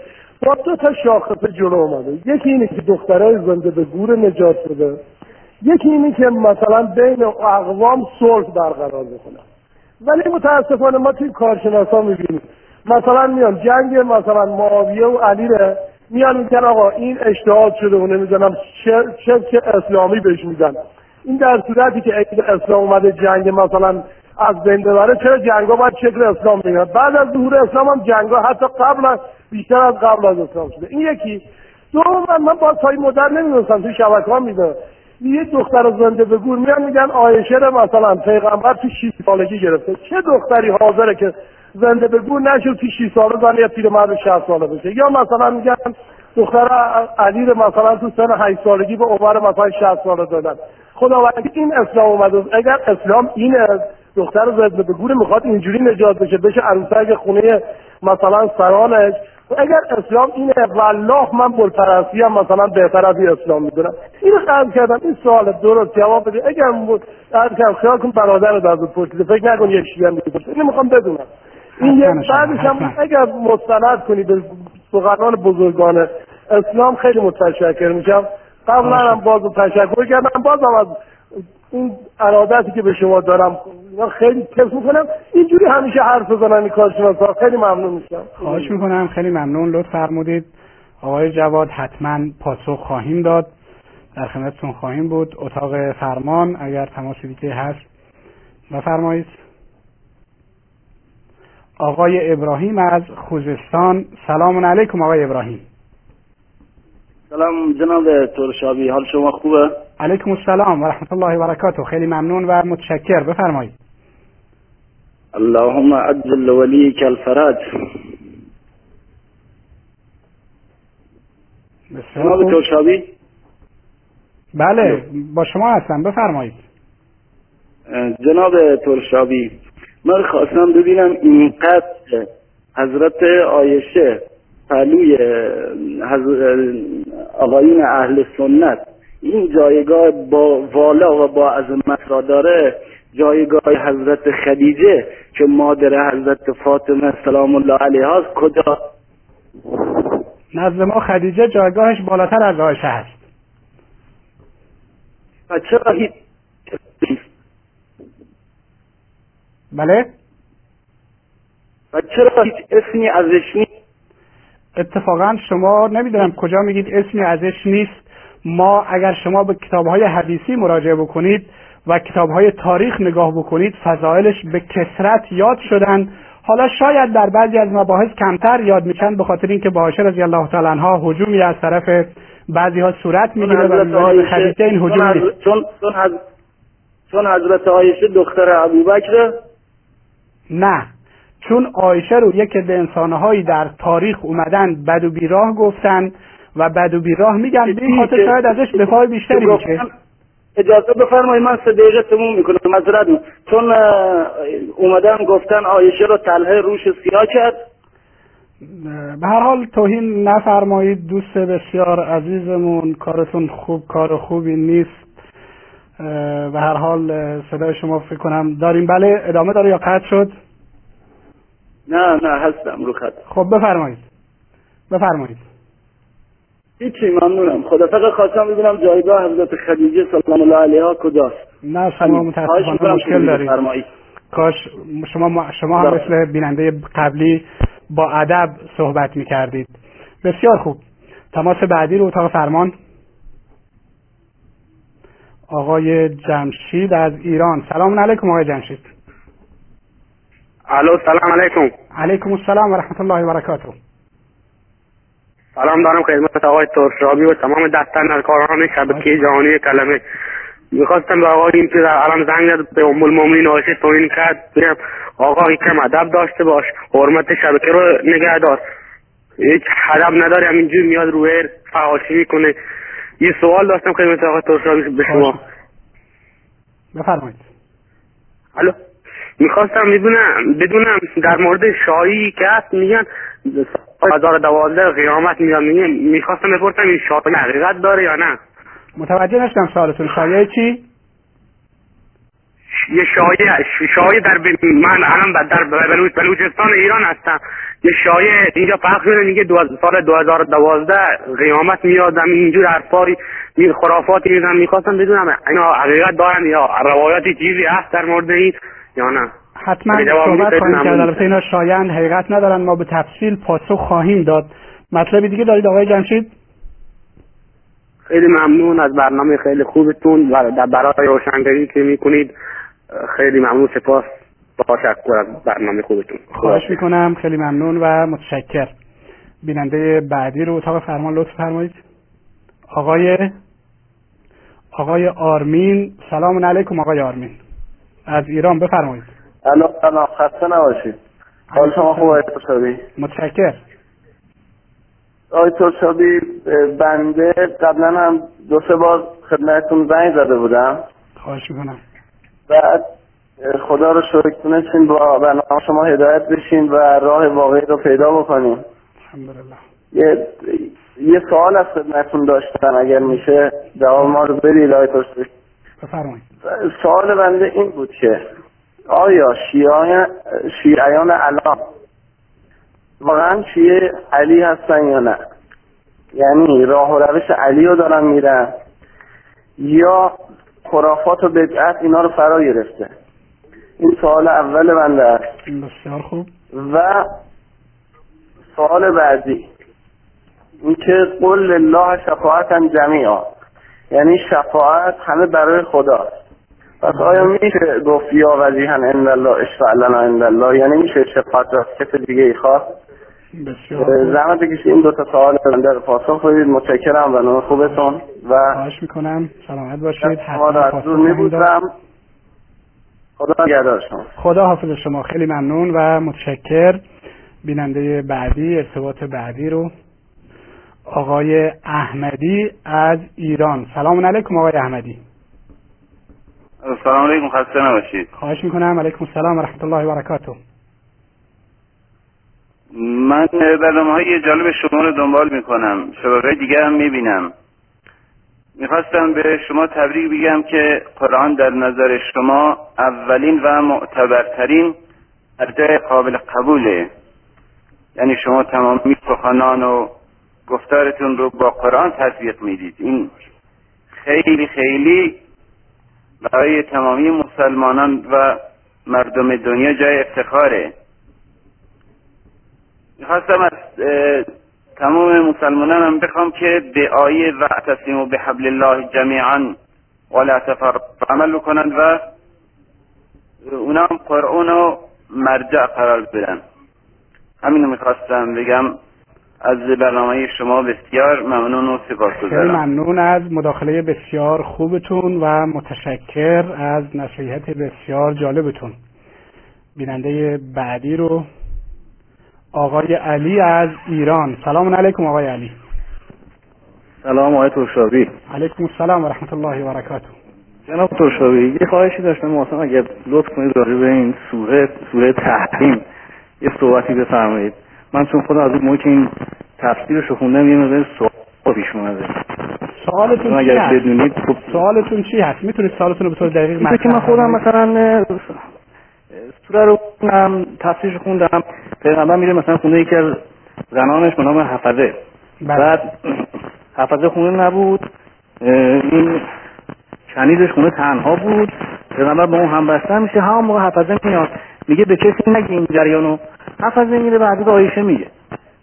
Speaker 3: با دو تا شاخصه جلو اومده. یکی اینه که دخترای زنده به گور نجات بده. یکی اینه که مثلا بین اقوام صلح برقرار بکنن ولی متاسفانه ما توی کارشناسا می‌بینیم. مثلا میان جنگ مثلا معاویه و علی میان میگن آقا این اجتهاد شده و نمی‌دونم چه اسلامی بهش میدن. این در صورتی که اسلام اومده جنگ مثلا از بین ببره چرا جنگا باید شکل اسلام میاد بعد از ظهور اسلام هم جنگا حتی قبل از بیشتر از قبل از اسلام شده. این یکی. دوم من با سای مدر نمی‌دونستم توی شبکه ها میده یه دختر زنده به گور میان میگن آیشه مثلا پیغمبر تو 6 سالگی گرفته. چه دختری حاضره که زنده به گور نشد تو 6 ساله زن یا پیرمرد 60 ساله بشه. یا مثلا میگن دختر علی مثلا تو سن 8 سالگی به عمر مثلا 60 ساله دادن. خداوند این اسلام اومده اگر اسلام این دختر زنده به گور می‌خواد اینجوری نجات بشه. بشه عروسک خونه مثلا سرانش. اگر اسلام اینه والله من بلپرستی هم مثلا بهتر از اسلام می‌دونم. این قرض کردم. این سوال درست جواب بده. اگر خیال کن برادر از پرسیده. فکر نکن یک شیعه می‌پرسه اینو می‌خوام بدونم. این یک بعدش هم اگر مستند کنی به سخنان بزرگان اسلام خیلی متشکر میشم قبلا هم باز تشکر کردم بازم از این ارادتی که به شما دارم خیلی کس می‌کنم. اینجوری همیشه حرف بزنن این کارشناسا. خیلی ممنون میشم.
Speaker 1: خواهش می‌کنم. خیلی ممنون. لطف فرمودید. آقای جواد حتما پاسخ خواهیم داد. در خدمتتون خواهیم بود. اتاق فرمان اگر تماس دیگه هست بفرمایید. آقای ابراهیم از خوزستان. سلام علیکم آقای ابراهیم.
Speaker 2: سلام جناب ترشابی حال شما خوبه؟
Speaker 1: علیکم السلام و رحمت الله و برکاته. خیلی ممنون و متشکر. بفرمایید.
Speaker 2: اللهم عجل ولیک الفرج. جناب ترشابی
Speaker 1: بله با شما هستم. بفرمایید.
Speaker 2: جناب ترشابی من خواستم ببینم اینقدر حضرت آیشه پلوی آقایون اهل سنت این جایگاه با والا و با عظمت را داره جایگاه حضرت خدیجه که مادر حضرت فاطمه سلام الله علیها کجا؟
Speaker 1: نزد ما خدیجه جایگاهش بالاتر از عایشه هست.
Speaker 2: و چرا هیچ
Speaker 1: بله؟
Speaker 2: و چرا هیچ اسمی ازش نیست؟
Speaker 1: اتفاقا شما نمی‌دونم کجا میگید اسمی ازش نیست. ما اگر شما به کتاب های حدیثی مراجعه بکنید و کتاب های تاریخ نگاه بکنید فضائلش به کسرت یاد شدن. حالا شاید در بعضی از مباحث کمتر یاد میشن به خاطر اینکه با عایشه رضی الله تعالی عنها هجومی از طرف بعضی ها صورت می‌گیره و خدیجه این هجوم
Speaker 2: چون چون حضرت عایشه دختر ابوبکر
Speaker 1: نه. چون عایشه رو یک به انسانهایی در تاریخ اومدن بد و بیراه گفتن و بد و بیراه میگن به این خاطر شاید ازش دفاع بیشتری میشه.
Speaker 2: اجازه بفرمایید من سه دقیقه تموم می‌کنم معذرت چون اومدن گفتن عایشه رو تله روش سیاه کرد.
Speaker 1: به هر حال توهین نفرمایید دوست بسیار عزیزمون کارتون خوب کار خوبی نیست. به هر حال صدای شما فکر کنم داریم. بله ادامه داره یا قطع شد؟
Speaker 2: نه نه هستم. رو خط.
Speaker 1: خب بفرمایید. بفرمایید.
Speaker 2: هیچی ممنونم. خدا فقط خواستم ببینم جایگاه حضرت خدیجه سلام الله علیها کجاست.
Speaker 1: نه شما متاسفانه مشکل دارید. کاش شما شما هم مثل بیننده قبلی با ادب صحبت می کردید بسیار خوب. تماس بعدی رو اتاق فرمان. آقای جمشید از ایران. سلام علیکم آقای جمشید.
Speaker 4: الو سلام علیکم.
Speaker 1: علیکم السلام و رحمت الله و برکاته.
Speaker 4: سلام دارم خدمت آقای ترشابی و تمام دستنرکاران شبکه جهانی کلمه. می‌خواستم به آقای این که الان زنگ زد به ام المؤمنین عایشه توهین کرد. بگم آقا کم ادب داشته باش. حرمت شبکه رو نگه دار. هیچ ادب نداری همینجور میاد روی فحاشی می‌کنه. یه سوال داشتم خدمت آقای ترشابی به شما.
Speaker 1: بفرمایید.
Speaker 4: الو؟ می‌خواستم می‌دونم بدونم در مورد شایی که هست میگن هزار دوازده قیامت میگن می‌خواستم بپرسم این شایی حقیقت داره یا نه؟
Speaker 1: متوجه نشدم سوالتون. شایعه چی؟
Speaker 4: یه شایعه شایعه در ب... من الان در بلوچستان ایران هستم. یه شایعه اینجا پخش شده میگه دو... سال 2012 قیامت میاد اینجور حرفای این خرافاتی می‌زنم می‌خواستم بدونم اینا حقیقت دارن یا روایتی چیزی هست در مورد این یا نه.
Speaker 1: حتما صحبت خواهیم کرد. البته اینا شایعن حقیقت ندارن ما به تفصیل پاسخ خواهیم داد. مطلبی دیگه دارید آقای جمشید؟
Speaker 4: خیلی ممنون از برنامه خیلی خوبتون و برای روشنگری که می‌کنید. خیلی ممنون سپاس. با تشکر از برنامه خوبتون.
Speaker 1: خواهش می‌کنم. خیلی ممنون و متشکر بیننده بعدی رو اتاق فرمان لطف فرمایید. آقای آقای آرمین. سلام علیکم آقای آرمین. از ایران بفرمایید.
Speaker 5: الو سلام. خسته نباشید. حال شما خوب آقای ترشابی
Speaker 1: متشکر
Speaker 5: آقای ترشابی بنده قبلا هم دو سه بار خدمتتون زنگ زده بودم.
Speaker 1: خواهش می‌کنم.
Speaker 5: بعد خدا رو شکر تونستین با برنامه شما هدایت بشین و راه واقعی رو پیدا بکنیم.
Speaker 1: الحمدلله.
Speaker 5: یه یه سوال از خدمتتون داشتم اگر میشه. جواب ما رو آقای ترشابی
Speaker 1: بفرمایید.
Speaker 5: سوال بنده این بود که آیا شیعیان الان واقعا شیعه علی هستن یا نه؟ یعنی راه و روش علی رو دارن میرن یا خرافات و بدعت اینا رو فرا گرفته. این سوال اول بنده است.
Speaker 1: بسیار خوب.
Speaker 5: و سوال بعدی. اینکه قل لله شفاعتا جمیعا. یعنی شفاعت همه برای خداست پس آیا میشه گفت یا وجیهن عند الله اشفع لنا عند الله؟ یعنی میشه شفاعت را کس دیگه ای خواست؟ زحمت بکشید. این دو تا سوال بنده رو پاسخ بدید. متشکرم و نوع خوبتون. و
Speaker 1: خواهش می‌کنم. سلامت باشید.
Speaker 5: دور میبودم خدا نگهدار شما.
Speaker 1: خدا حافظ شما. خیلی ممنون و متشکر. بیننده بعدی ارتباط بعدی رو آقای احمدی از ایران. سلام علیکم آقای احمدی.
Speaker 6: سلام علیکم. خسته نباشید.
Speaker 1: خواهش می‌کنم. علیکم السلام و رحمت الله و برکاته.
Speaker 6: من برنامه های جالب شما رو دنبال می‌کنم. شبکه دیگه هم می‌بینم. می‌خواستم به شما تبریک بگم که قرآن در نظر شما اولین و معتبرترین ارجاع قابل قبوله. یعنی شما تمامی سخنان و گفتارتون رو با قرآن تطبیق می‌دید. این خیلی خیلی برای تمامی مسلمانان و مردم دنیا جای افتخاره. می‌خواستم از تمام مسلمانان هم بخوام که به آیه و و به حبل الله جمیعا ولا تفرق عمل بکنن و اونا هم قرآن و مرجع قرار بدن. همینو می‌خواستم بگم. از برنامه شما بسیار ممنون و سپاسگزارم.
Speaker 1: خیلی ممنون از مداخله بسیار خوبتون و متشکر از نصیحت بسیار جالبتون. بیننده بعدی رو آقای علی از ایران. سلام علیکم آقای علی.
Speaker 7: سلام آقای ترشابی.
Speaker 1: علیکم السلام و رحمت الله و برکاته
Speaker 7: جناب ترشابی یه خواهشی داشتم مثلا اگر لطف کنید راجع به این سوره سوره تحریم یه صحبتی بفرمایید. من چون خودم از اون موقع که این تفسیرش رو خوندم یه مقدار سوال پیش اومده.
Speaker 1: سوالتون چی هست؟
Speaker 7: بدونید خب
Speaker 1: سوالتون چی هست؟ می‌تونید سوالتون رو به طور دقیق
Speaker 7: مطرح که من خودم مثلا سوره رو خوندم تفسیرش خوندم. پیغمبر میره مثلا خونه یکی از زنانش به نام حفظه.
Speaker 1: بله.
Speaker 7: بعد حفظه خونه نبود. این شنیدش خونه تنها بود. پیغمبر با اون هم بسته میشه. همون موقع حفظه میاد. میگه به کسی نگی این جریانو حفظه میره بعد به آیشه میگه.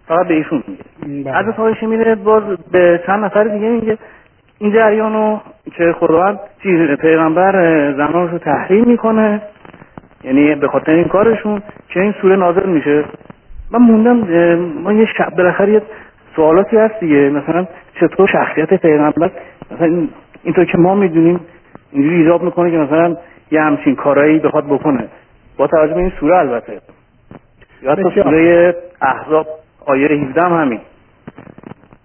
Speaker 7: فقط به ایشون میگه.
Speaker 1: بله.
Speaker 7: از آیشه میره باز به چند نفر دیگه میگه. این جریانو که خداوند پیغمبر زنانش رو تحریم می‌کنه. یعنی به خاطر این کارشون که این سوره نازل میشه. من موندم ما یه شب بالاخره یه سوالاتی هست دیگه. مثلا چطور شخصیت پیغمبر مثلا اینطور که ما می‌دونیم اینجوری ایجاب می‌کنه که مثلا یه همچین کارایی بخواد بکنه. با توجه به این سوره البته. یا حتی سوره احزاب آیه 17 هم همین.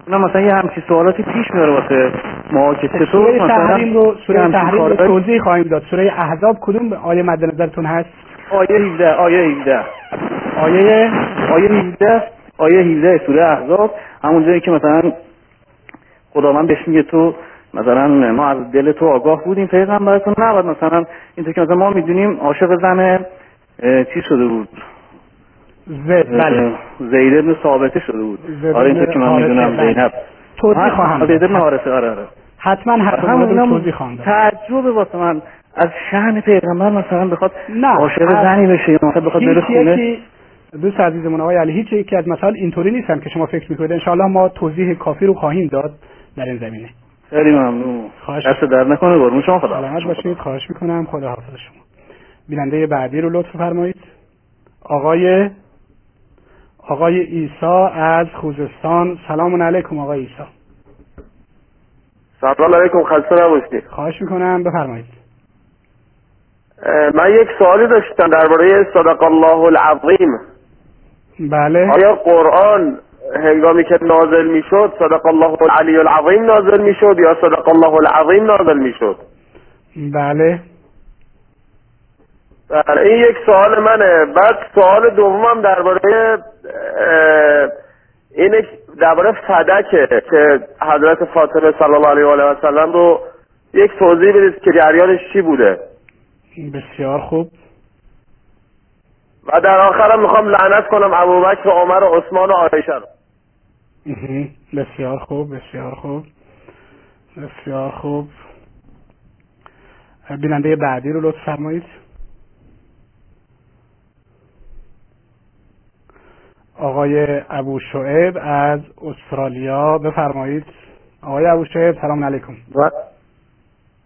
Speaker 7: اینا مثلا یه همچین سوالاتی پیش میاره واسه ما که چطور
Speaker 1: سوره تحریم رو سوره تحریم رو توضیح خواهیم داد. سوره احزاب کدوم آیه مد نظرتون هست؟
Speaker 7: آیه 17 آیه 17
Speaker 1: آیه
Speaker 7: آیه 17 آیه 17 سوره احزاب. همون جایی که مثلا خداوند بهش میگه تو مثلا ما از دل تو آگاه بودیم پیغمبر تو نباید مثلا. اینطور که مثلا ما می‌دونیم عاشق زن چی شده بود؟
Speaker 1: زید بله.
Speaker 7: زید ابن ثابته شده بود. آره اینطور که من می‌دونم. زینب
Speaker 1: توضیح خواهم
Speaker 7: زید ابن حارثه آره آره.
Speaker 1: حتما حتما توضیح خواهم
Speaker 7: تعجب واسه من. از شأن پیغمبر مثلا بخواد
Speaker 1: نه
Speaker 7: عاشق زنی بشه مثلا بخواد بره خونه.
Speaker 1: دوست عزیزمون آقای علی هیچ یکی از مثال اینطوری نیستن که شما فکر می‌کنید. انشاءالله ما توضیح کافی رو خواهیم داد در این زمینه.
Speaker 7: خیلی ممنون.
Speaker 1: خواهش
Speaker 7: دست در نکنه قربون شما خدا
Speaker 1: سلامت باشید. خواهش می‌کنم. خدا حافظ شما. بیننده بعدی رو لطف فرمایید. آقای آقای ایسا از خوزستان. سلام علیکم آقای ایسا
Speaker 8: سلام علیکم خسته نباشید.
Speaker 1: خواهش می‌کنم بفرمایید.
Speaker 8: من یک سوالی داشتم درباره صدق الله العظیم.
Speaker 1: بله.
Speaker 8: آیا قرآن هنگامی که نازل می‌شد صدق الله العلی العظیم نازل می‌شد یا صدق الله العظیم نازل می‌شد؟
Speaker 1: بله.
Speaker 8: بله این یک سوال منه. بعد سوال دومم درباره اینه درباره فدکه که حضرت فاطمه صلی الله علیه و آله و سلم رو یک توضیح بدید که جریانش چی بوده.
Speaker 1: بسیار خوب.
Speaker 8: و در آخرم می‌خوام لعنت کنم ابوبکر و عمر و عثمان و عایشه رو.
Speaker 1: بسیار خوب بسیار خوب بسیار خوب. بیننده بعدی رو لطف فرمایید. آقای ابو شعیب از استرالیا. بفرمایید. آقای ابو شعیب سلام علیکم.
Speaker 9: و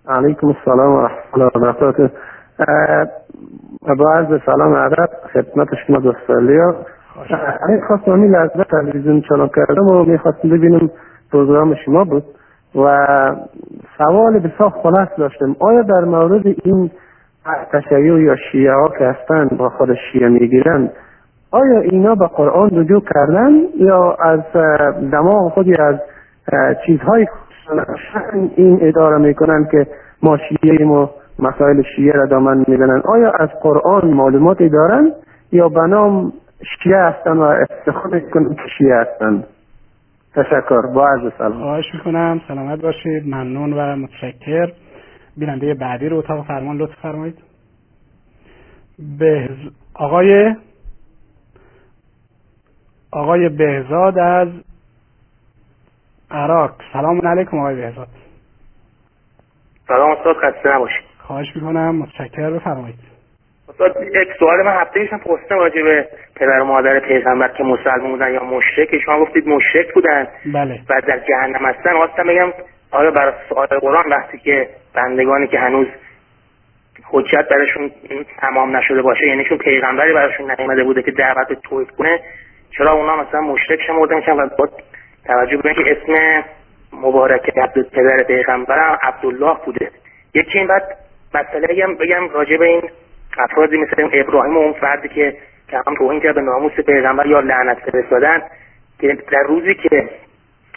Speaker 9: علیکم السلام و رحمت الله و برکاته. با عرض سلام عرب خدمت شما از استرالیا این خواستم این لحظه تلویزیون چنان کردم و می‌خواستم ببینم پروگرام شما بود و سوال بسیار خلاص داشتم. آیا در مورد این تشیع یا شیعه ها که هستن با خود شیعه می‌گیرن آیا اینا به قرآن رجوع کردن یا از دماغ خودی از چیزهای این اداره می‌کنن که ما شیعه و مسائل شیعه را دامن می‌زنن؟ آیا از قرآن معلوماتی دارن یا به نام شیعه هستن و افتخار می‌کنن که شیعه هستن؟ تشکر. با عرض سلام.
Speaker 1: خواهش می‌کنم. سلامت باشید. ممنون و متشکر. بیننده بعدی رو اتاق فرمان لطف فرمایید. بهز... آقای آقای بهزاد از عراق. سلام علیکم آقای بهزاد.
Speaker 10: سلام استاد خسته نباشید.
Speaker 1: خواهش می‌کنم متشکر بفرمایید.
Speaker 10: استاد یک سوال من هفته پیشم پرسیدم راجع به پدر و مادر پیغمبر که مسلمان بودن یا مشرک. شما گفتید مشرک بودن
Speaker 1: بله.
Speaker 10: و در جهنم هستن. خواستم بگم آیا برای سوال قرآن وقتی که بندگانی که هنوز حجت براشون تمام نشده باشه یعنی چون پیغمبری براشون نیامده بوده که دعوت توحید کنه چرا اونا مثلا مشرک شمرده میشن و با توجه به اینکه اسم مبارک عبد پدر پیغمبر عبدالله بوده. یکی این بعد مسئله بگم بگم راجع به این افرادی مثل ابراهیم و اون فردی که که هم توهین کرد به ناموس پیغمبر یا لعنت فرستادن که در روزی که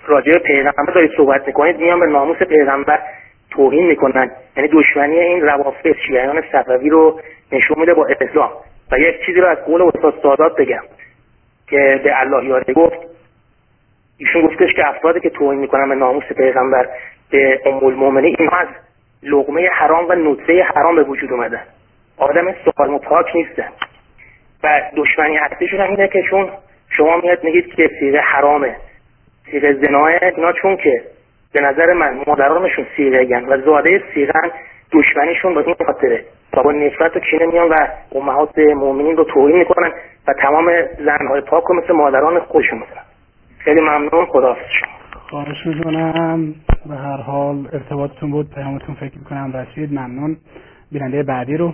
Speaker 10: راجع به پیغمبر دارید صحبت می‌کنید میان به ناموس پیغمبر توهین می‌کنن. یعنی دشمنی این روافض شیعیان صفوی رو نشون میده با اسلام و یک چیزی رو از قول استاد سادات بگم. که به الله یاره گفت ایشون گفتش که افرادی که توهین می‌کنن به ناموس پیغمبر به ام المؤمنین اینها از لقمه حرام و نطفه حرام به وجود اومدن. آدم و پاک نیستن. و دشمنی اصلیشون هم اینه که چون شما میاد میگید که سیغه حرامه. سیغه زناه اینا چون که به نظر من مادرانشون سیغه و زاده سیغن دشمنیشون با این خاطره. تا با نفرت و کینه میان و امهات مؤمنین رو توهین می‌کنن و تمام زنهای پاک رو مثل مادران خودشون می‌کنن خیلی ممنون. خداحافظ شما.
Speaker 1: خواهش می‌کنم. به هر حال ارتباطتون بود. پیامتون فکر می‌کنم رسید. ممنون. بیننده بعدی رو.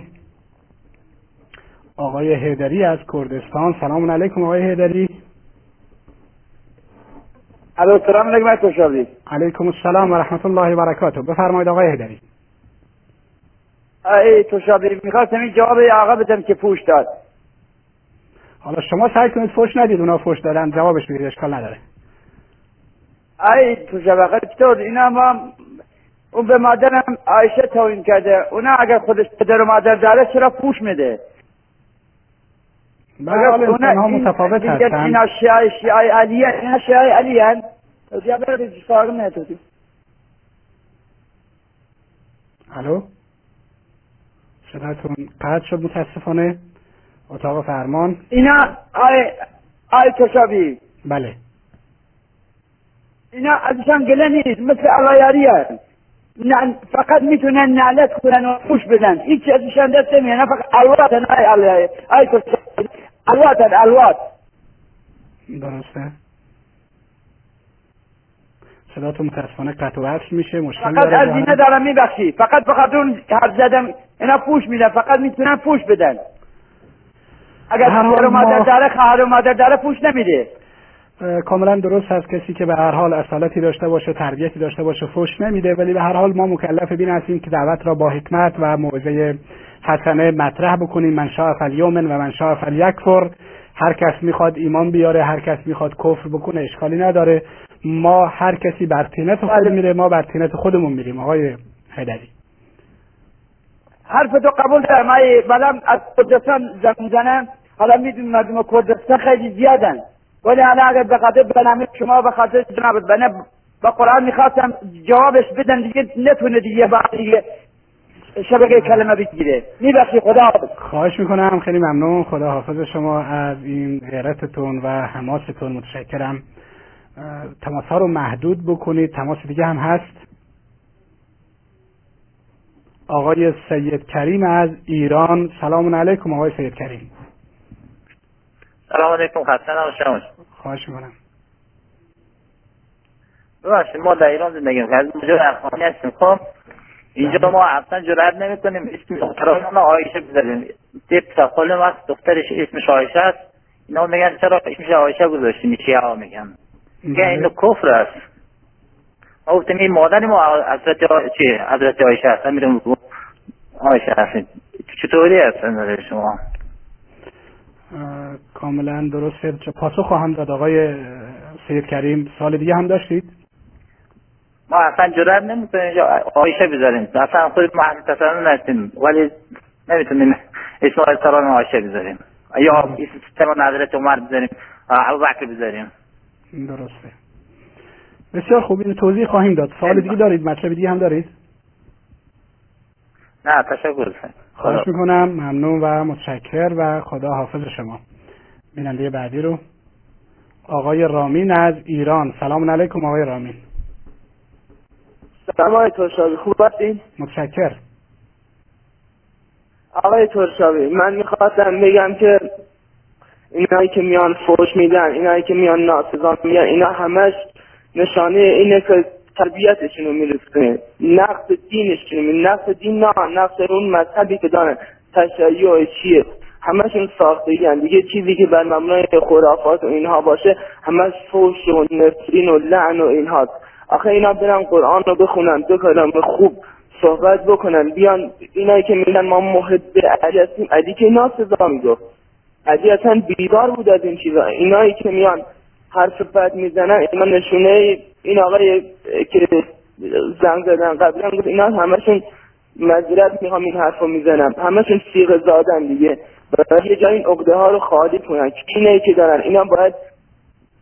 Speaker 1: آقای هیدری از کردستان. سلام علیکم آقای هیدری
Speaker 11: علیکم.
Speaker 1: السلام و رحمت الله و برکاته. بفرمایید آقای هیدری
Speaker 11: ای تشابی می‌خواستم این جواب آقا بدم که پوش داد.
Speaker 1: حالا شما سعی کنید فوش ندید اونا فوش دادن جوابش بگیرید اشکال نداره.
Speaker 11: ای تشابی چطور؟ اینا ما اون به مادرم عایشه توین کرده. اونا اگر خودش پدر و مادر داره چرا پوش میده؟
Speaker 1: بله انسان ها متفاوت هستن.
Speaker 11: اینا شیعه شیعه علی اینا شیعه علی هن. یا برد فرق نتودی
Speaker 1: الو؟ صداتون قطع شد متاسفانه. اتاق فرمان.
Speaker 11: اینا آی آی تشابی
Speaker 1: بله.
Speaker 11: اینا ازشان گله نیست مثل علایاری هست. فقط می‌تونن نعلت کنن و پوش بدن. هیچ ازشان دست نمیانه فقط الواتن آی علایاری. آی تشابی الواتن الوات.
Speaker 1: درسته. صداتون متاسفانه قطع و میشه مشکل
Speaker 11: فقط از اینه دارم میبخشی. فقط فقط اون حرف زدم اینا پوش میدن فقط می‌تونن پوش بدن. اگر پدر و مادر
Speaker 1: ما-
Speaker 11: داره خواهر و مادر داره پوش نمیده.
Speaker 1: کاملا درست هست کسی که به هر حال اصالتی داشته باشه تربیتی داشته باشه فوش نمیده ولی به هر حال ما مکلف به این هستیم که دعوت را با حکمت و موعظه حسنه مطرح بکنیم. من شاء فلیومن و من شاء فلیکفر. هر کس می‌خواد ایمان بیاره هر کس می‌خواد کفر بکنه اشکالی نداره. ما هر کسی بر طینت خود میره ما بر طینت خودمون میریم آقای هدری
Speaker 11: حرف تو قبول دارم. ای بعدم از کردستان زنم حالا می‌دونی مردم کردستان خیلی زیادن. ولی حالا اگر به خاطر بنامه شما به خاطر جناب بنه با قرآن می‌خواستم جوابش بدن دیگه نتونه دیگه بعد دیگه شبکه کلمه بگیره. میبخشی خدا حافظ.
Speaker 1: خواهش می‌کنم. خیلی ممنون. خدا حافظ شما از این غیرتتون و حماستون. متشکرم. تماس ها رو محدود بکنید. تماس دیگه هم هست. آقای سید کریم از ایران. سلام علیکم آقای سید کریم.
Speaker 12: سلام علیکم خسته نباشم.
Speaker 1: خواهش می‌کنم.
Speaker 12: ببخشید ما در ایران زندگی می‌کنیم. از اونجا خانه هستیم. خب اینجا ما اصلا جرئت نمی‌کنیم. اسم دختران آیشه بذاریم. یه خپل وقت دخترش اسمش آیشه است. اینا میگن چرا اسمش آیشه گذاشتی میشه ها میگن؟ میگن اینو کفر است. ما گفتیم این مادر ما حضرت چی؟ حضرت آیشه است میرم آیشه هستیم چطوری هست نظر شما؟
Speaker 1: کاملا درسته چه پاسخ خواهم داد آقای سید کریم. سال دیگه هم داشتید؟
Speaker 12: ما اصلا جرئت نمی‌کنیم اینجا آیشه بذاریم. اصلا خود محل تصرف نستیم ولی نمی‌تونیم اسم سلام آیشه بذاریم. یا اسم حضرت عمر بذاریم ابوبکر بذاریم.
Speaker 1: درسته. بسیار خوب اینو توضیح خواهیم داد. سال دیگه دارید؟ مطلب دیگه هم دارید؟
Speaker 12: نه تشکر
Speaker 1: خواهش می‌کنم. ممنون و متشکر و خدا حافظ شما. بیننده بعدی رو. آقای رامین از ایران. سلام علیکم آقای رامین.
Speaker 13: سلام آقای توشابی خوب هستین؟
Speaker 1: متشکر.
Speaker 13: آقای ترشاوی من می‌خواستم بگم که اینایی که میان فوش میدن اینایی که میان ناسزا میگن اینا همش نشانه اینه که تربیتشون رو میرسونه نقص دینشون می نقص دین نه نقص اون مذهبی که دارن تشیع چیه؟ همشون ساختگی دیگه چیزی که بر مبنای خرافات و اینها باشه همش فوش و نفرین و لعن و اینها آخه اینا برن قرآن رو بخونن دو کلام خوب صحبت بکنن بیان اینایی که میگن ما محب علی هستیم. علی که اینا سزا می‌گفت. علی اصلا بیدار بود از این چیزا. اینایی که میان حرف بد می‌زنن اینا نشونه این آقای که زنگ زدن قبلا گفت اینا همشون مذرت می‌خوام این حرف رو می‌زنم. همشون سیغ زادن دیگه. باید یه جای این عقده ها رو خالی کنن. اینه که دارن. اینا باید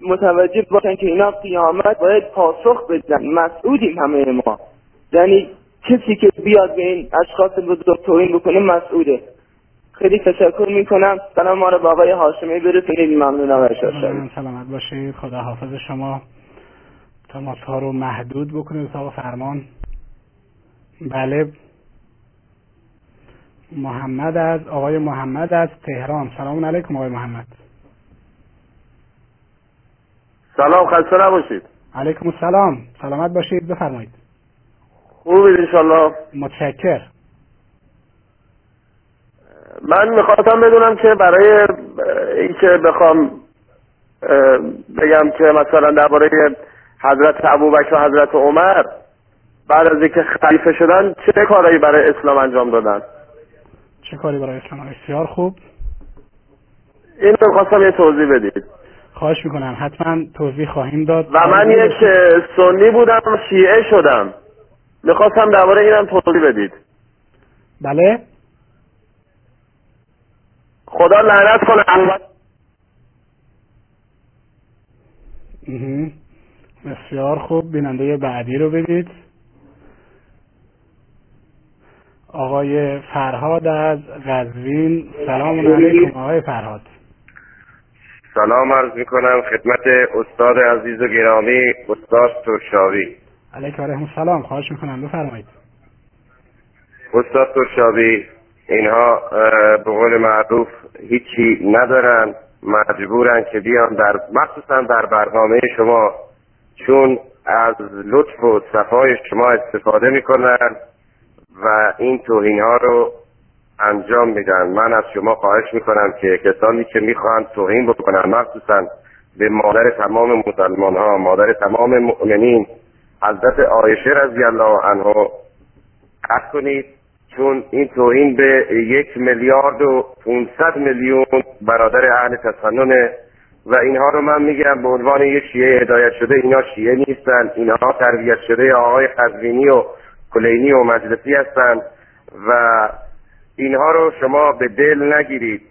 Speaker 13: متوجه باشن که اینا قیامت باید پاسخ بدن. مسئولیم همه ما. یعنی کسی که بیاد به این اشخاص بزرگ توهین بکنه مسئوله خیلی تشکر می‌کنم. سلام ما رو با آقای هاشمی برسونید ممنونم آقای
Speaker 1: سلامت باشید. خدا حافظ شما. تماس ها رو محدود بکنید تا فرمان. بله. محمد از آقای محمد از تهران. سلام علیکم آقای محمد.
Speaker 8: سلام خسته نباشید.
Speaker 1: علیکم السلام. سلامت باشید. بفرمایید.
Speaker 8: خوبید انشالله.
Speaker 1: متشکر.
Speaker 8: من می‌خواستم بدونم که برای اینکه بخوام بگم که مثلا درباره حضرت ابوبکر و حضرت عمر بعد از اینکه خلیفه شدن چه کارایی برای اسلام انجام دادن؟
Speaker 1: چه کاری برای اسلام؟ بسیار خوب.
Speaker 8: این رو خواستم یه توضیح بدید.
Speaker 1: خواهش می‌کنم. حتما توضیح خواهیم داد.
Speaker 8: و من یک سنی بودم شیعه شدم. می‌خواستم درباره اینم توضیح بدید.
Speaker 1: بله.
Speaker 8: خدا لعنت کنه.
Speaker 1: بسیار خوب. بیننده بعدی رو بدید. آقای فرهاد از غزوین. سلام علیکم آقای فرهاد.
Speaker 14: سلام عرض می کنم خدمت استاد عزیز و گرامی استاد ترشاوی.
Speaker 1: علیکم علیکم سلام خواهش می‌کنم. بفرمایید.
Speaker 14: استاد ترشاوی اینها به قول معروف هیچی ندارن مجبورن که بیان در مخصوصا در برنامه شما. چون از لطف و صفای شما استفاده می‌کنن و این توهین ها رو انجام میدن. من از شما خواهش می‌کنم که کسانی که می‌خواهند توهین بکنن مخصوصا به مادر تمام مسلمان ها مادر تمام مؤمنین حضرت عایشه رضی الله عنها کنید چون این توهین به یک میلیارد و 500 میلیون برادر اهل تسنن و اینها رو من میگم به عنوان یک شیعه هدایت شده اینا شیعه نیستن اینها تربیت شده آقای قزوینی و کلینی و مجلسی هستند و اینها رو شما به دل نگیرید.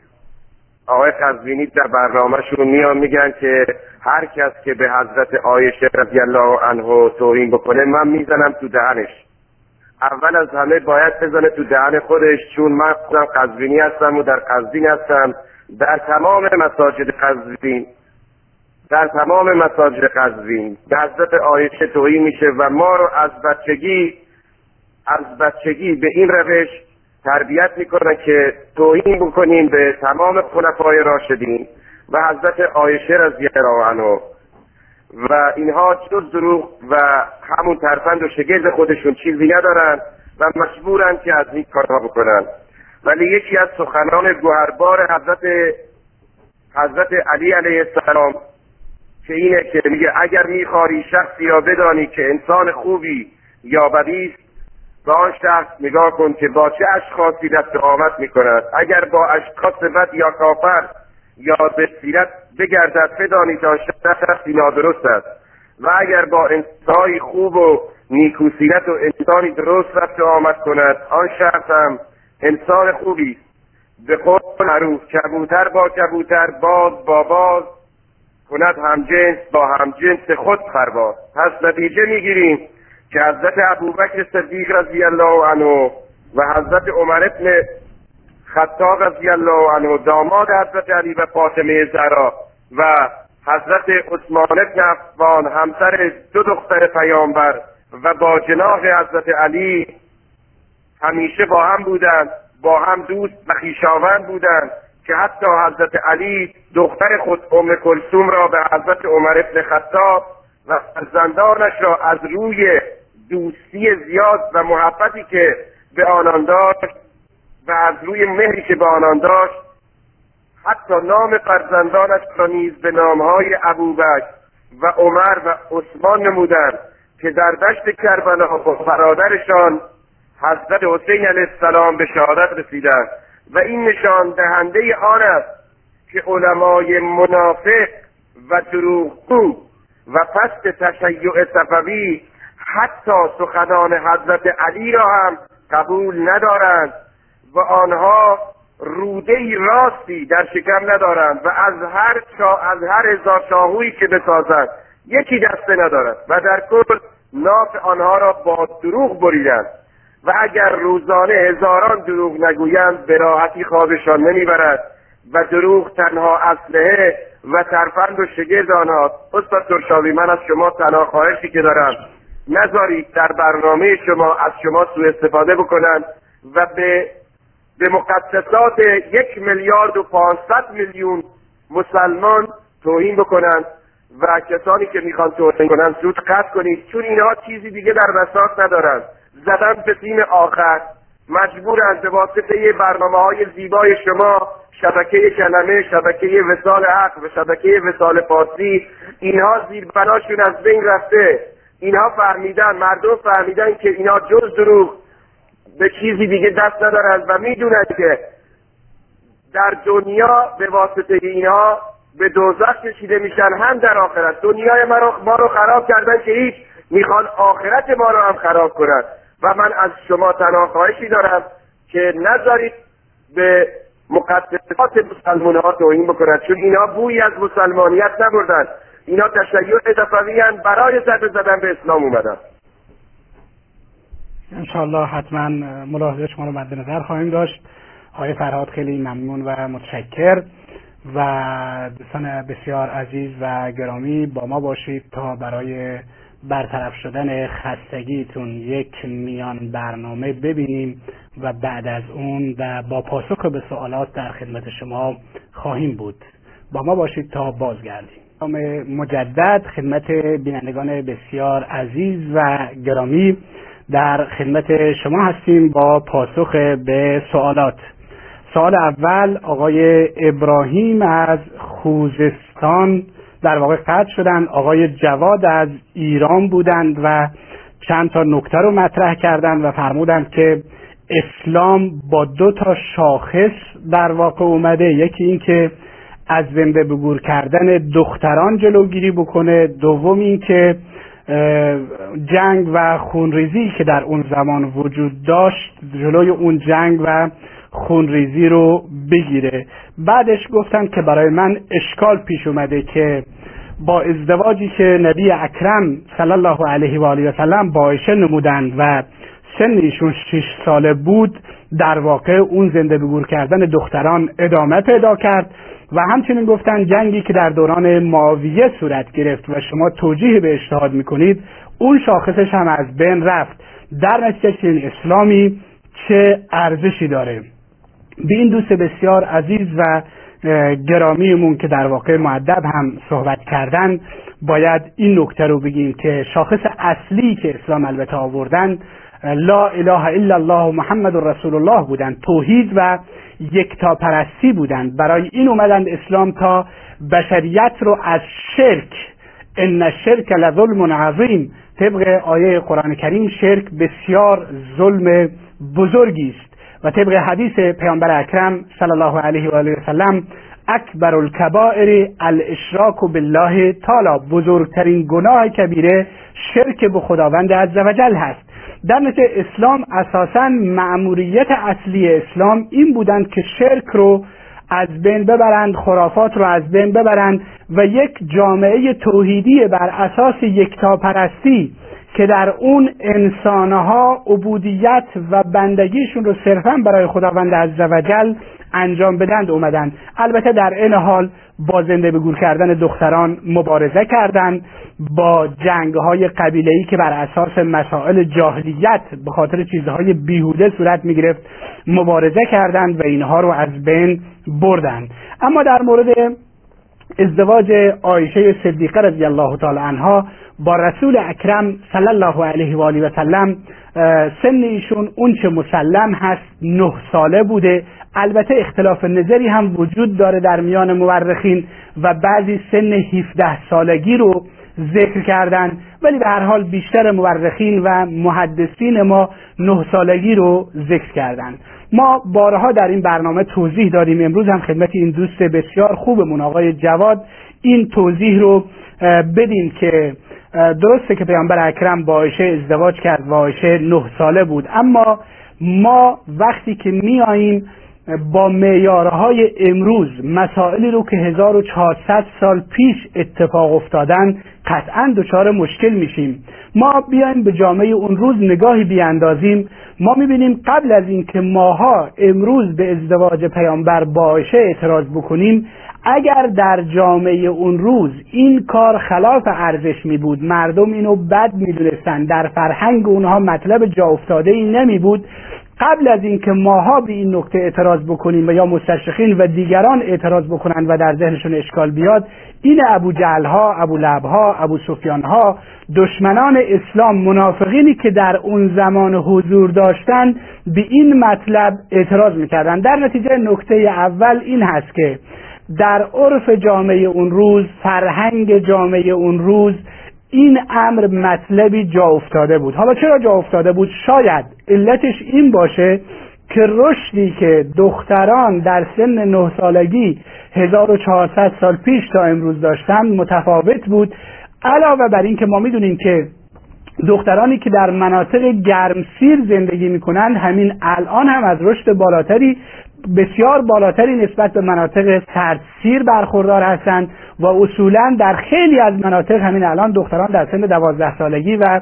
Speaker 14: آقای قزوینی در برنامهشون میان میگن که هر کس که به حضرت آیشه رضی الله عنه توهین بکنه من می‌زنم تو دهنش. اول از همه باید بزنه تو دهن خودش چون من خودم قزوینی هستم و در قزوین هستم. در تمام مساجد قزوین در تمام مساجد قزوین به حضرت آیشه توهین میشه و ما رو از بچگی از بچگی به این روش تربیت می‌کنن که توهین بکنیم به تمام خلفای راشدین و حضرت آیشه رضی الله عنها و اینها جز دروغ و همون ترفند و شگرد خودشون چیزی ندارن و مجبورن که از این کارها بکنن. ولی یکی از سخنان گوهربار حضرت حضرت علی علیه السلام که اینه که میگه اگر میخواری شخصی یا بدانی که انسان خوبی یا بدی به آن شخص نگاه کن که با چه اشخاصی دست آمد می‌کند. اگر با اشخاص بد یا کافر یا به سیرت بگردد بدانید شخصی نادرست است و اگر با انسانی خوب و نیکوسیرت و انسانی درست رفت آمد کند آن شخص هم انسان خوبی به قول معروف کبوتر با کبوتر باز با باز کند همجنس با همجنس خود پرواز. پس نتیجه می‌گیریم که حضرت ابوبکر صدیق رضی الله عنه و حضرت عمر ابن خطاب رضی الله عنه داماد حضرت علی و فاطمه زهرا و حضرت عثمان ابن عفان همسر دو دختر پیامبر و با جناح حضرت علی همیشه با هم بودند با هم دوست و خویشاوند بودند که حتی حضرت علی دختر خود ام کلثوم را به حضرت عمر ابن خطاب و فرزندانش را از روی دوستی زیاد و محبتی که به آنان داشت و از روی مهری که به آنان داشت حتی نام فرزندانش را نیز به نامهای ابوبکر و عمر و عثمان نمودند که در دشت کربلا با برادرشان حضرت حسین علیه السلام به شهادت رسیدند. و این نشان دهنده آن است که علمای منافق و دروغگو و پست تشیع صفوی حتی سخنان حضرت علی را هم قبول ندارند. و آنها روده راستی در شکم ندارند و از هر چا از هر هزار شاهویی که بسازند یکی دسته ندارند و در کل ناف آنها را با دروغ بریدند. و اگر روزانه هزاران دروغ نگویند به راحتی خوابشان نمی‌برد و دروغ تنها اسلحه و ترفند و شگرد آنهاست. استاد ترشاوی من از شما تنها خواهشی که دارم نذارید در برنامه شما از شما سوء استفاده بکنند و به به مقدسات یک میلیارد و پانصد میلیون مسلمان توهین بکنند و کسانی که می‌خوان توهین کنند زود قطع کنید. چون اینها چیزی دیگه در بساط ندارند. زدن به تیم آخر مجبورند به واسطه برنامه های زیبای شما شبکه کلمه شبکه وسال حق و شبکه وسال فارسی اینها زیربناشون از بین رفته. اینها فهمیدن مردم فهمیدن که اینها جز دروغ. به چیزی دیگه دست ندارند و می‌دونند که در دنیا به واسطه اینها به دوزخ کشیده میشن هم در آخرت. دنیای ما رو, ما رو خراب کردن که هیچ می‌خوان آخرت ما رو هم خراب کنند و من از شما تنها خواهشی دارم که نذارید به مقدسات مسلمان ها توهین بکنند چون اینا بویی از مسلمانیت نبردن. اینا تشیع صفوی برای زده زدن به اسلام اومدن.
Speaker 1: انشاءالله حتما ملاحظه شما رو مد نظر خواهیم داشت. آقای فرهاد خیلی ممنون و متشکر. و دوستان بسیار عزیز و گرامی با ما باشید تا برای برطرف شدن خستگیتون یک میان برنامه ببینیم و بعد از اون و با پاسخ به سوالات در خدمت شما خواهیم بود. با ما باشید تا بازگردیم. مجدد خدمت بینندگان بسیار عزیز و گرامی. در خدمت شما هستیم با پاسخ به سوالات. سوال اول آقای ابراهیم از خوزستان در واقع قطع شدند آقای جواد از ایران بودند و چند تا نکته رو مطرح کردند و فرمودند که اسلام با دو تا شاخص در واقع اومده. یکی اینکه از زنده بگور کردن دختران جلوگیری بکنه. دوم اینکه جنگ و خونریزی که در اون زمان وجود داشت جلوی اون جنگ و خونریزی رو بگیره. بعدش گفتن که برای من اشکال پیش اومده که با ازدواجی که نبی اکرم صلی الله علیه و آله و سلم با عایشه نمودند و سن ایشون شش ساله بود در واقع اون زنده بگور کردن دختران ادامه پیدا کرد. و همچنین گفتن جنگی که در دوران معاویه صورت گرفت و شما توجیه به اجتهاد می‌کنید اون شاخصش هم از بین رفت. در نتیجه چنین اسلامی چه ارزشی داره؟ به این دوست بسیار عزیز و گرامیمون که در واقع معدب هم صحبت کردن باید این نکته رو بگیم که شاخص اصلی که اسلام البته آوردن لا اله الا الله محمد رسول الله بودند توحید و یکتا پرستی بودند. برای این اومدند اسلام تا بشریت رو از شرک ان الشرک لظلم عظیم. طبق آیه قرآن کریم شرک بسیار ظلم بزرگی است. و طبق حدیث پیامبر اکرم صلی الله علیه و آله و سلم اکبر الکبائر الاشراک بالله تعالی. بزرگترین گناه کبیره شرک به خداوند عزوجل هست. در نتیجه اسلام اساسا معموریت اصلی اسلام این بودند که شرک رو از بین ببرند خرافات رو از بین ببرند و یک جامعه توحیدی بر اساس یکتاپرستی که در اون انسانها عبودیت و بندگیشون رو صرفا برای خداوند عزوجل انجام بدند اومدن البته در این حال با زنده به گور کردن دختران مبارزه کردند با جنگ های قبیله که بر اساس مسائل جاهلیت به خاطر چیزهای بیهوده صورت می گرفت مبارزه کردند و اینها رو از بین بردند. اما در مورد ازدواج عایشه صدیقه رضی الله تعالی عنها با رسول اکرم صلی الله علیه و آله و سلم سن ایشون اون چه مسلم هست نه ساله بوده. البته اختلاف نظری هم وجود داره در میان مورخین و بعضی سن 17 سالگی رو ذکر کردن. ولی به هر حال بیشتر مورخین و محدثین ما نه سالگی رو ذکر کردن. ما بارها در این برنامه توضیح داریم امروز هم خدمت این دوست بسیار خوبمون آقای جواد این توضیح رو بدیم که درسته که پیامبر اکرم با عایشه ازدواج کرد. و عایشه نه ساله بود. اما ما وقتی که میاییم با معیارهای امروز مسائلی رو که 1400 سال پیش اتفاق افتادن قطعا دچار مشکل میشیم. ما بیایم به جامعه اون روز نگاهی بیاندازیم. ما می‌بینیم قبل از اینکه ماها امروز به ازدواج پیامبر با عایشه اعتراض بکنیم اگر در جامعه اون روز این کار خلاف ارزش می بود مردم اینو بد می‌دونستند در فرهنگ اونها مطلب جا افتاده ای نمی بود قبل از اینکه ماها به این نکته اعتراض بکنیم و یا مستشرقین و دیگران اعتراض بکنن و در ذهنشون اشکال بیاد این ابو جهل ها ابو لعب ها ابو سفیان ها دشمنان اسلام منافقینی که در اون زمان حضور داشتن به این مطلب اعتراض می‌کردن در نتیجه نکته اول این هست که در عرف جامعه اون روز فرهنگ جامعه اون روز این امر مطلبی جا افتاده بود. حالا چرا جا افتاده بود؟ شاید علتش این باشه که رشدی که دختران در سن نه سالگی 1400 سال پیش تا امروز داشتن متفاوت بود. علاوه بر این که ما می‌دونیم که دخترانی که در مناطق گرمسیر زندگی می‌کنند همین الان هم از رشد بالاتری بسیار بالاتری نسبت به مناطق سردسیر برخوردار هستند و اصولا در خیلی از مناطق همین الان دختران در سن دوازده سالگی و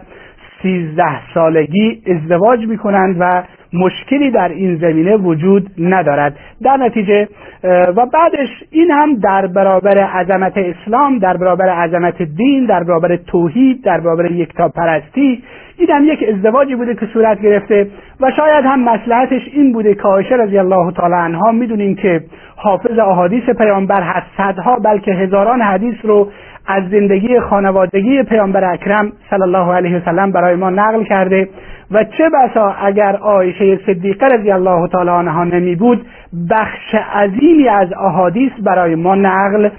Speaker 1: سیزده سالگی ازدواج می‌کنند و مشکلی در این زمینه وجود ندارد. در نتیجه و بعدش این هم در برابر عظمت اسلام در برابر عظمت دین در برابر توحید در برابر یکتا هم یک ازدواجی بوده که صورت گرفته و شاید هم مسلحتش این بوده که عایشه رضی الله تعالی عنها می‌دونیم که حافظ احادیث پیامبر هست صدها بلکه هزاران حدیث رو از زندگی خانوادگی پیامبر اکرم صلی الله علیه وسلم برای ما نقل کرده و چه بسا اگر عایشه صدیقه رضی الله تعالی عنها نمی بود بخش عظیمی از احادیث برای ما نقل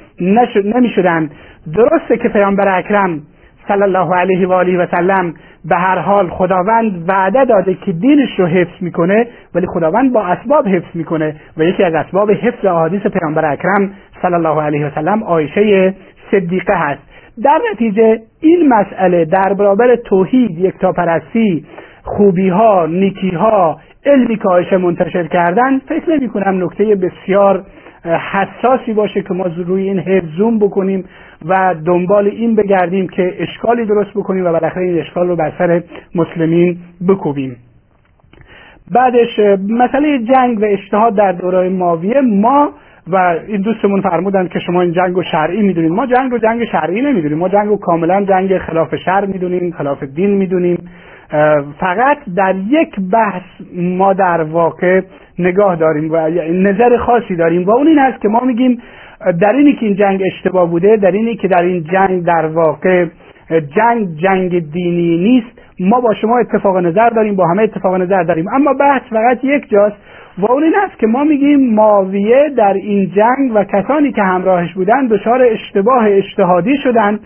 Speaker 1: نمی شدند درسته که پیامبر اکرم صلی الله علیه و آله و سلم به هر حال خداوند وعده داده که دینش رو حفظ می‌کنه ولی خداوند با اسباب حفظ می‌کنه. و یکی از اسباب حفظ احادیث پیامبر اکرم صلی الله علیه و سلم عایشه صدیقه هست. در نتیجه این مسئله در برابر توحید یکتاپرستی خوبی ها نیکی ها علمی که منتشر کردن فکر نمی کنم نکته بسیار حساسی باشه که ما روی این حفظوم بکنیم و دنبال این بگردیم که اشکالی درست بکنیم و بالاخره این اشکال رو بر سر مسلمین بکوبیم. بعدش مسئله جنگ و اجتهاد در دوره ماویه ما و این دوستمون فرمودن که شما این جنگ و شرعی می‌دونید ما جنگ رو جنگ شرعی نمی‌دونیم. ما جنگ رو کاملا جنگ خلاف شر می‌دونیم خلاف دین می‌دونیم. فقط در یک بحث ما در واقع نگاه داریم و نظر خاصی داریم و اون این هست که ما میگیم در اینی که این جنگ اشتباه بوده در اینی که در این جنگ در واقع جنگ جنگ دینی نیست ما با شما اتفاق نظر داریم با همه اتفاق نظر داریم. اما بحث فقط یک جاست. و اون این است که ما میگیم ماویه در این جنگ و کسانی که همراهش بودن دچار اشتباه اجتهادی شدند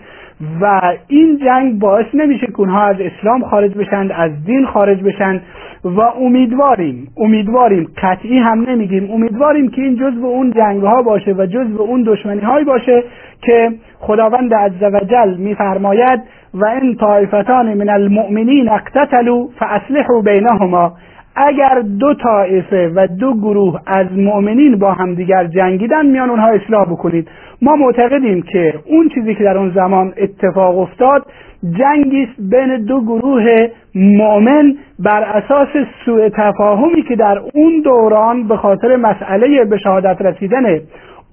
Speaker 1: و این جنگ باعث نمیشه که اونها از اسلام خارج بشن از دین خارج بشن و امیدواریم امیدواریم قطعی هم نمیگیم امیدواریم که این جزء اون جنگ ها باشه و جزء اون دشمنی هایی باشه که خداوند عزوجل میفرماید و این طایفتان من المؤمنین اقتتلوا فاصلحوا بینهما. اگر دو طایفه و دو گروه از مؤمنین با همدیگر جنگیدن میان اونها اصلاح بکنید. ما معتقدیم که اون چیزی که در اون زمان اتفاق افتاد جنگی است بین دو گروه مؤمن بر اساس سوء تفاهمی که در اون دوران به خاطر مسئله به شهادت رسیدن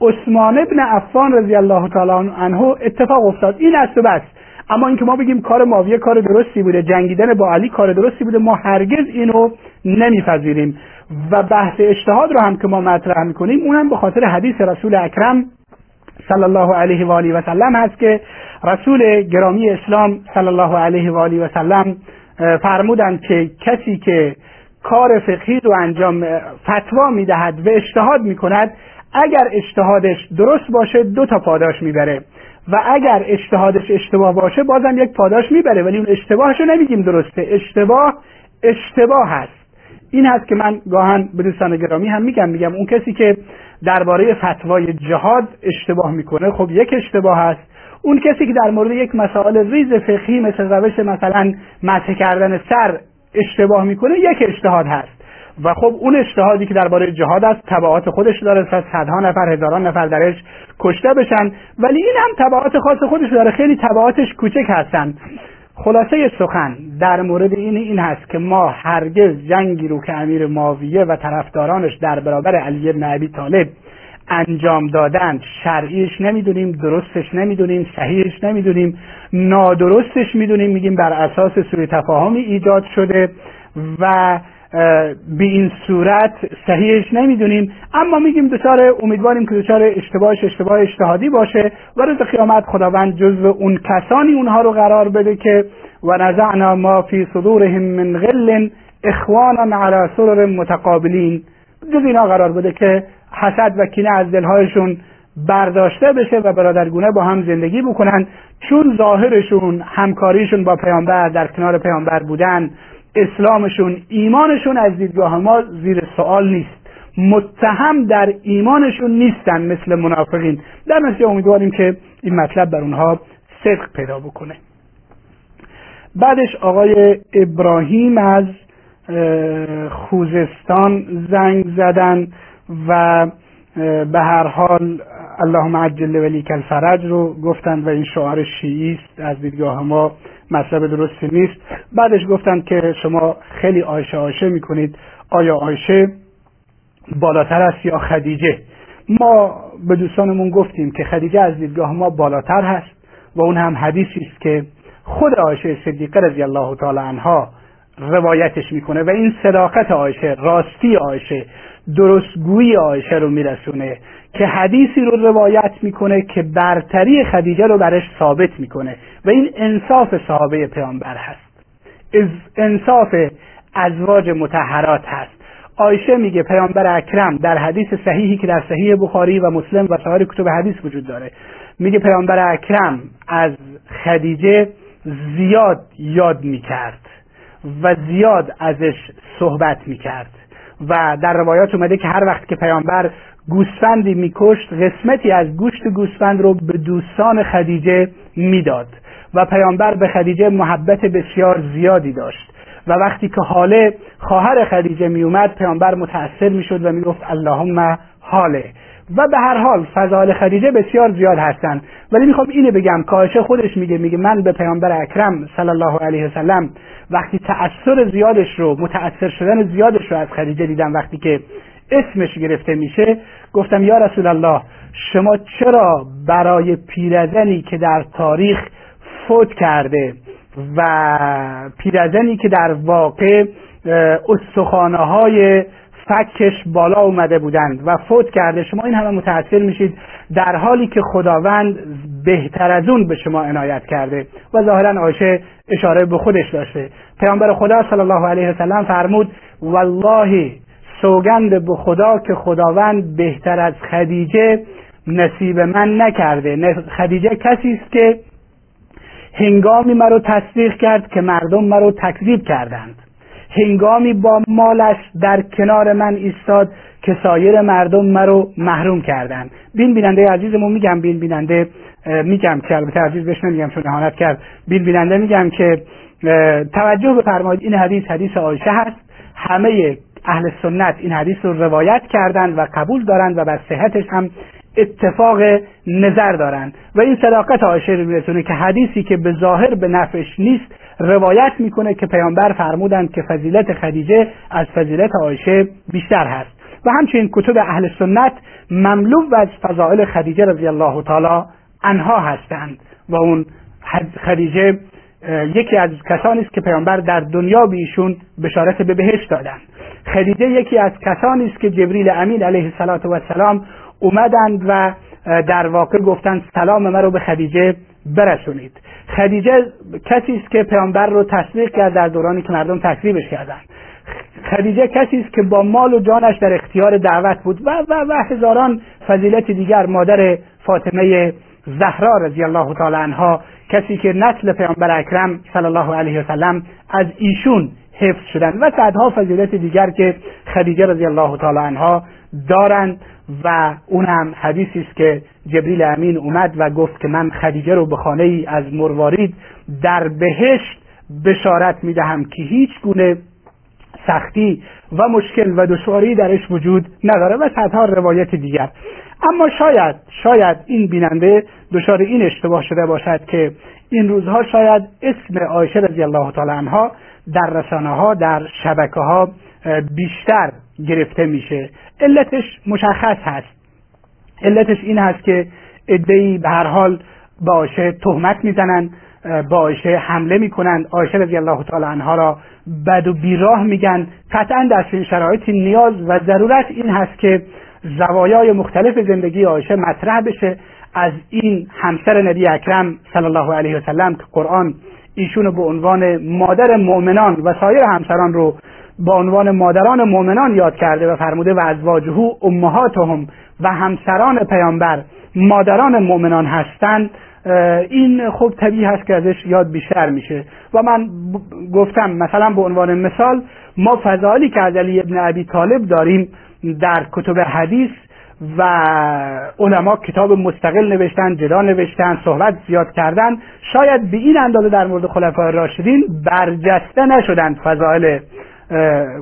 Speaker 1: عثمان ابن عفان رضی الله تعالی عنه اتفاق افتاد. این است و بس. اما اینکه ما بگیم کار ماویه کار درستی بوده جنگیدن با علی کار درستی بوده ما هرگز اینو نمیپذیریم. و بحث اجتهاد رو هم که ما مطرح می‌کنیم اونم به خاطر حدیث رسول اکرم صلی الله علیه و آله و سلم هست که رسول گرامی اسلام صلی الله علیه و آله و سلم فرمودند که کسی که کار فقهی رو انجام فتوا می‌دهد و اجتهاد می‌کند اگر اجتهادش درست باشه دو تا پاداش می‌بره و اگر اجتهادش اشتباه باشه بازم یک پاداش می‌بره ولی اون اشتباهش رو نمیگیم درسته. اشتباه اشتباه هست. این هست که من گاهن به دوستان گرامی هم میگم میگم اون کسی که درباره فتوای جهاد اشتباه می‌کنه خب یک اشتباه هست اون کسی که در مورد یک مسائل ریز فقهی مثل روش مثلا مسح کردن سر اشتباه می‌کنه یک اجتهاد هست. و خب اون اجتهادی که درباره جهاد است تبعات خودش داره صدها نفر هزاران نفر درش کشته بشن. ولی این هم تبعات خاص خودش داره. خیلی تبعاتش کوچک هستن. خلاصه سخن در مورد این این هست که ما هرگز جنگی رو که امیر معاویه و طرفدارانش در برابر علی بن ابی طالب انجام دادن شرعیش نمی‌دونیم درستش نمی‌دونیم صحیحش نمی‌دونیم نادرستش می‌دونیم میگیم بر اساس سوی تفاهمی ایجاد شده و به این صورت صحیحش نمی‌دونیم. اما میگیم دچار امیدواریم که دچار اشتباهش اشتباه اجتهادی باشه و روز قیامت خداوند جزو اون کسانی اونها رو قرار بده که و نزعنا ما فی صدورهم من غل اخوانا علی سرر متقابلین جز اینا قرار بده که حسد و کینه از دلهایشون برداشته بشه و برادرگونه با هم زندگی بکنن. چون ظاهرشون همکاریشون با پیامبر در کنار پیامبر بودن اسلامشون ایمانشون از دیدگاه ما زیر سوال نیست. متهم در ایمانشون نیستن مثل منافقین. در نتیجه امیدواریم که این مطلب بر اونها صدق پیدا بکنه. بعدش آقای ابراهیم از خوزستان زنگ زدن و به هر حال اللهم عجل ولی الفرج رو گفتند و این شعار شیعی است از دیدگاه ما. مطلب درستی نیست. بعدش گفتند که شما خیلی آیشه آیشه می‌کنید. آیا آیشه بالاتر است یا خدیجه؟ ما به دوستانمون گفتیم که خدیجه از دیدگاه ما بالاتر هست و اون هم حدیثی است که خود آیشه صدیقه رضی الله تعالی عنها روایتش می‌کنه و این صداقت آیشه راستی آیشه درستگویی آیشه رو میرسونه که حدیثی رو روایت می‌کنه که برتری خدیجه رو برش ثابت می‌کنه. و این انصاف صحابه پیامبر هست. انصاف ازواج متحرات هست. آیشه میگه پیامبر اکرم در حدیث صحیحی که در صحیح بخاری و مسلم و سایر کتب حدیث وجود داره. میگه پیامبر اکرم از خدیجه زیاد یاد می‌کرد و زیاد ازش صحبت می‌کرد. و در روایات اومده که هر وقت که پیامبر گوسفندی میکشت قسمتی از گوشت گوسفند رو به دوستان خدیجه می‌داد. و پیامبر به خدیجه محبت بسیار زیادی داشت. و وقتی که حاله خواهر خدیجه میومد پیامبر متأثر می‌شد و می‌گفت اللهم حاله و به هر حال فضایل خدیجه بسیار زیاد هستند. ولی می‌خوام اینو بگم کاشه خودش میگه میگه من به پیامبر اکرم صلی الله علیه وسلم وقتی تأثیر زیادش رو متأثر شدن زیادش رو از خدیجه دیدم وقتی که اسمش گرفته میشه. گفتم یا رسول الله شما چرا برای پیرزنی که در تاریخ فوت کرده و پیرزنی که در واقع استخانه های فکش بالا اومده بودند و فوت کرده. شما این همه متاثر میشید در حالی که خداوند بهتر از اون به شما عنایت کرده و ظاهرا آیشه اشاره به خودش داشته. پیامبر خدا صلی الله علیه وسلم فرمود والله سوگند به خدا که خداوند بهتر از خدیجه نصیب من نکرده. خدیجه کسی است که هنگامی مرا تصدیق کرد که مردم مرا تکذیب کردند. هنگامی با مالش در کنار من ایستاد که سایر مردم مرا محروم کردند. بین بیننده عزیزمون میگم بین بیننده میگم که البته عزیز بهش نمیگم چون اهانت کرد. بین بیننده میگم که توجه بفرمایید این حدیث حدیث عایشه هست. همه اهل سنت این حدیث رو روایت کردند و قبول دارند و بر صحتش هم اتفاق نظر دارند. و این صداقت عایشه رو میرسونه که حدیثی که به ظاهر به نفعش نیست روایت می‌کنه که پیامبر فرمودند که فضیلت خدیجه از فضیلت عایشه بیشتر هست. و همچنین کتب اهل سنت مملو از فضائل خدیجه رضی الله تعالی عنها هستند. و اون خدیجه یکی از کسانی است که پیامبر در دنیا به ایشون بشارت به بهشت دادند. خدیجه یکی از کسانی است که جبریل امین علیه السلام اومدند و در واقع گفتند سلام مرا به خدیجه برسونید. خدیجه کسی است که پیامبر رو تصدیق کرد در دورانی که مردم تکذیبش کردند خدیجه کسی است که با مال و جانش در اختیار دعوت بود و و و هزاران فضیلت دیگر مادر فاطمه زهرا رضی الله تعالی عنها کسی که نسل پیامبر اکرم صلی الله علیه وسلم از ایشون حفظ شدند و صدها فضیلت دیگر که خدیجه رضی الله تعالی عنها دارند و اون هم حدیثی است که جبریل امین اومد و گفت که من خدیجه رو به خانه ای از مروارید در بهشت بشارت می‌دهم که هیچ گونه سختی و مشکل و دشواری درش وجود نداره و صدها روایت دیگر. اما شاید شاید این بیننده دچار این اشتباه شده باشد که این روزها شاید اسم عایشه رضی الله تعالی عنها در رسانه ها در شبکه ها بیشتر گرفته میشه. علتش مشخص هست. علتش این هست که ادهی به هر حال به عایشه تهمت می‌زنن با عایشه حمله می‌کنن. عایشه رضی الله تعالی عنها را بد و بیراه میگن. قطعا در چنین شرایطی نیاز و ضرورت این هست که زوایای مختلف زندگی عایشه مطرح بشه. از این همسر نبی اکرم صلی الله علیه وسلم که قرآن ایشونو به عنوان مادر مؤمنان و سایر همسران رو به عنوان مادران مؤمنان یاد کرده و فرموده و ازواجه امهاتهم و همسران پیامبر مادران مؤمنان هستند. این خوب طبیعی هست که ازش یاد بیشتر میشه. و من گفتم مثلا به عنوان مثال ما فضائلی که از علی ابن ابی طالب داریم در کتب حدیث و علما کتاب مستقل نوشتن جدا نوشتن صحبت زیاد کردن شاید به این اندازه در مورد خلفای راشدین برجسته نشدند فضائل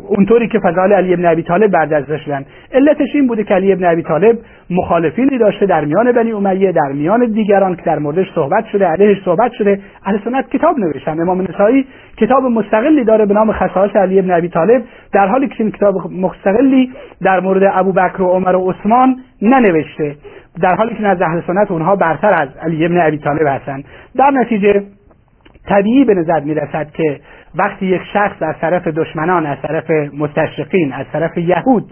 Speaker 1: اونطوری که فضائل علی ابن ابی طالب برجسته شدن علتش این بوده که علی ابن ابی طالب مخالفینی داشته در میان بنی امیه در میان دیگران که در موردش صحبت شده علیهش صحبت شده. اهل سنت کتاب نوشتن. امام نسایی کتاب مستقلی داره به نام خصائص علی ابن ابی طالب. در حالی که این کتاب مستقلی در مورد ابو بکر و عمر و عثمان ننوشته. در حالی که نزد اهل سنت اونها برتر از علی ابن ابی طالب هستند در نتیجه طبیعی به نظر می‌رسد که وقتی یک شخص از طرف دشمنان از طرف مستشرقین از طرف یهود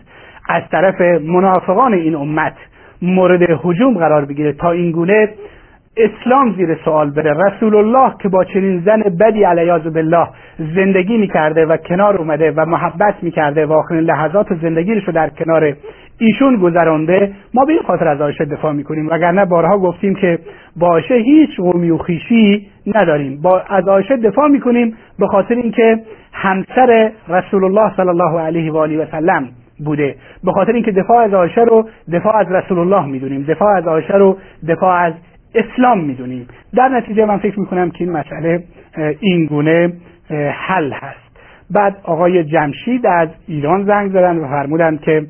Speaker 1: از طرف منافقان این امت مورد حجوم قرار بگیره تا این گونه اسلام زیر سوال بره. رسول الله که با چنین زن بدی علیاذ بالله زندگی می‌کرده و کنار اومده و محبت می‌کرده و آخرین لحظات زندگیش رو در کنار ایشون گذرانده ما به این خاطر از عایشه دفاع می‌کنیم. وگرنه بارها گفتیم که با عایشه هیچ قومی و خیشی نداریم. با از عایشه دفاع می‌کنیم به خاطر اینکه همسر رسول الله صلی الله علیه و آله و سلم بوده. به خاطر اینکه دفاع از عایشه رو دفاع از رسول الله می‌دونیم. دفاع از عایشه رو دفاع از اسلام می‌دونیم. در نتیجه من فکر می‌کنم که این مسئله این گونه حل هست. بعد آقای جمشید از ایران زنگ زدن و فرمودند که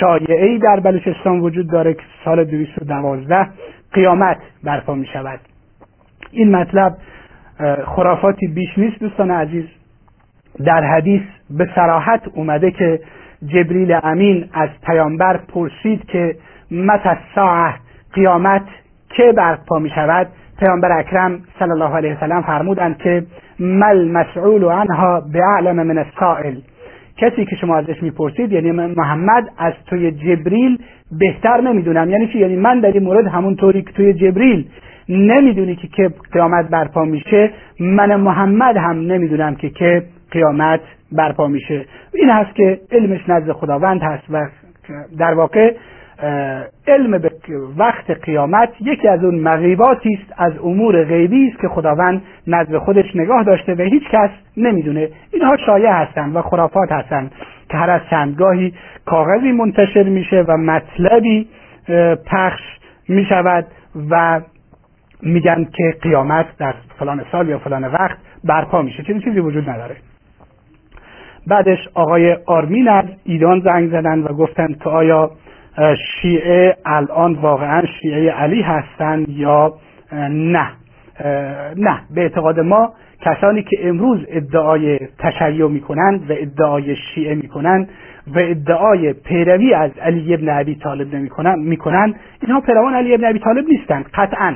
Speaker 1: شایعه ای در بلوچستان وجود داره که سال 212 قیامت برپا می شود این مطلب خرافاتی بیش نیست دوستان عزیز. در حدیث به سراحت اومده که جبریل امین از پیامبر پرسید که مت ساعه قیامت که برپا می شود پیامبر اکرم صلی الله علیه وسلم فرمودند که مل مسئول عنها به اعلم من السائل. کسی که شما ازش می‌پرسید یعنی محمد از توی جبریل بهتر نمی‌دونم. یعنی چی؟ یعنی من در این مورد همونطوری که توی جبریل نمی‌دونی که که قیامت برپا میشه من محمد هم نمی‌دونم که که قیامت برپا میشه. این هست که علمش نزد خداوند هست و در واقع علم به وقت قیامت یکی از اون مغیباتی است از امور غیبی است که خداوند نزد خودش نگاه داشته و هیچ کس نمی‌دونه. اینها شایع هستند و خرافات هستند که هر از چندگاهی کاغذی منتشر میشه و مطلبی پخش می‌شود و میگن که قیامت در فلان سال یا فلان وقت برپا میشه. چنین چیزی وجود نداره. بعدش آقای آرمین از ایران زنگ زدن و گفتند که آیا شیعه الان واقعا شیعه علی هستند یا نه؟ نه. به اعتقاد ما کسانی که امروز ادعای تشیع می‌کنند و ادعای شیعه می‌کنند و ادعای پیروی از علی ابن ابی طالب نمی‌کنند می‌کنند اینها پیروان علی ابن ابی طالب نیستند قطعا.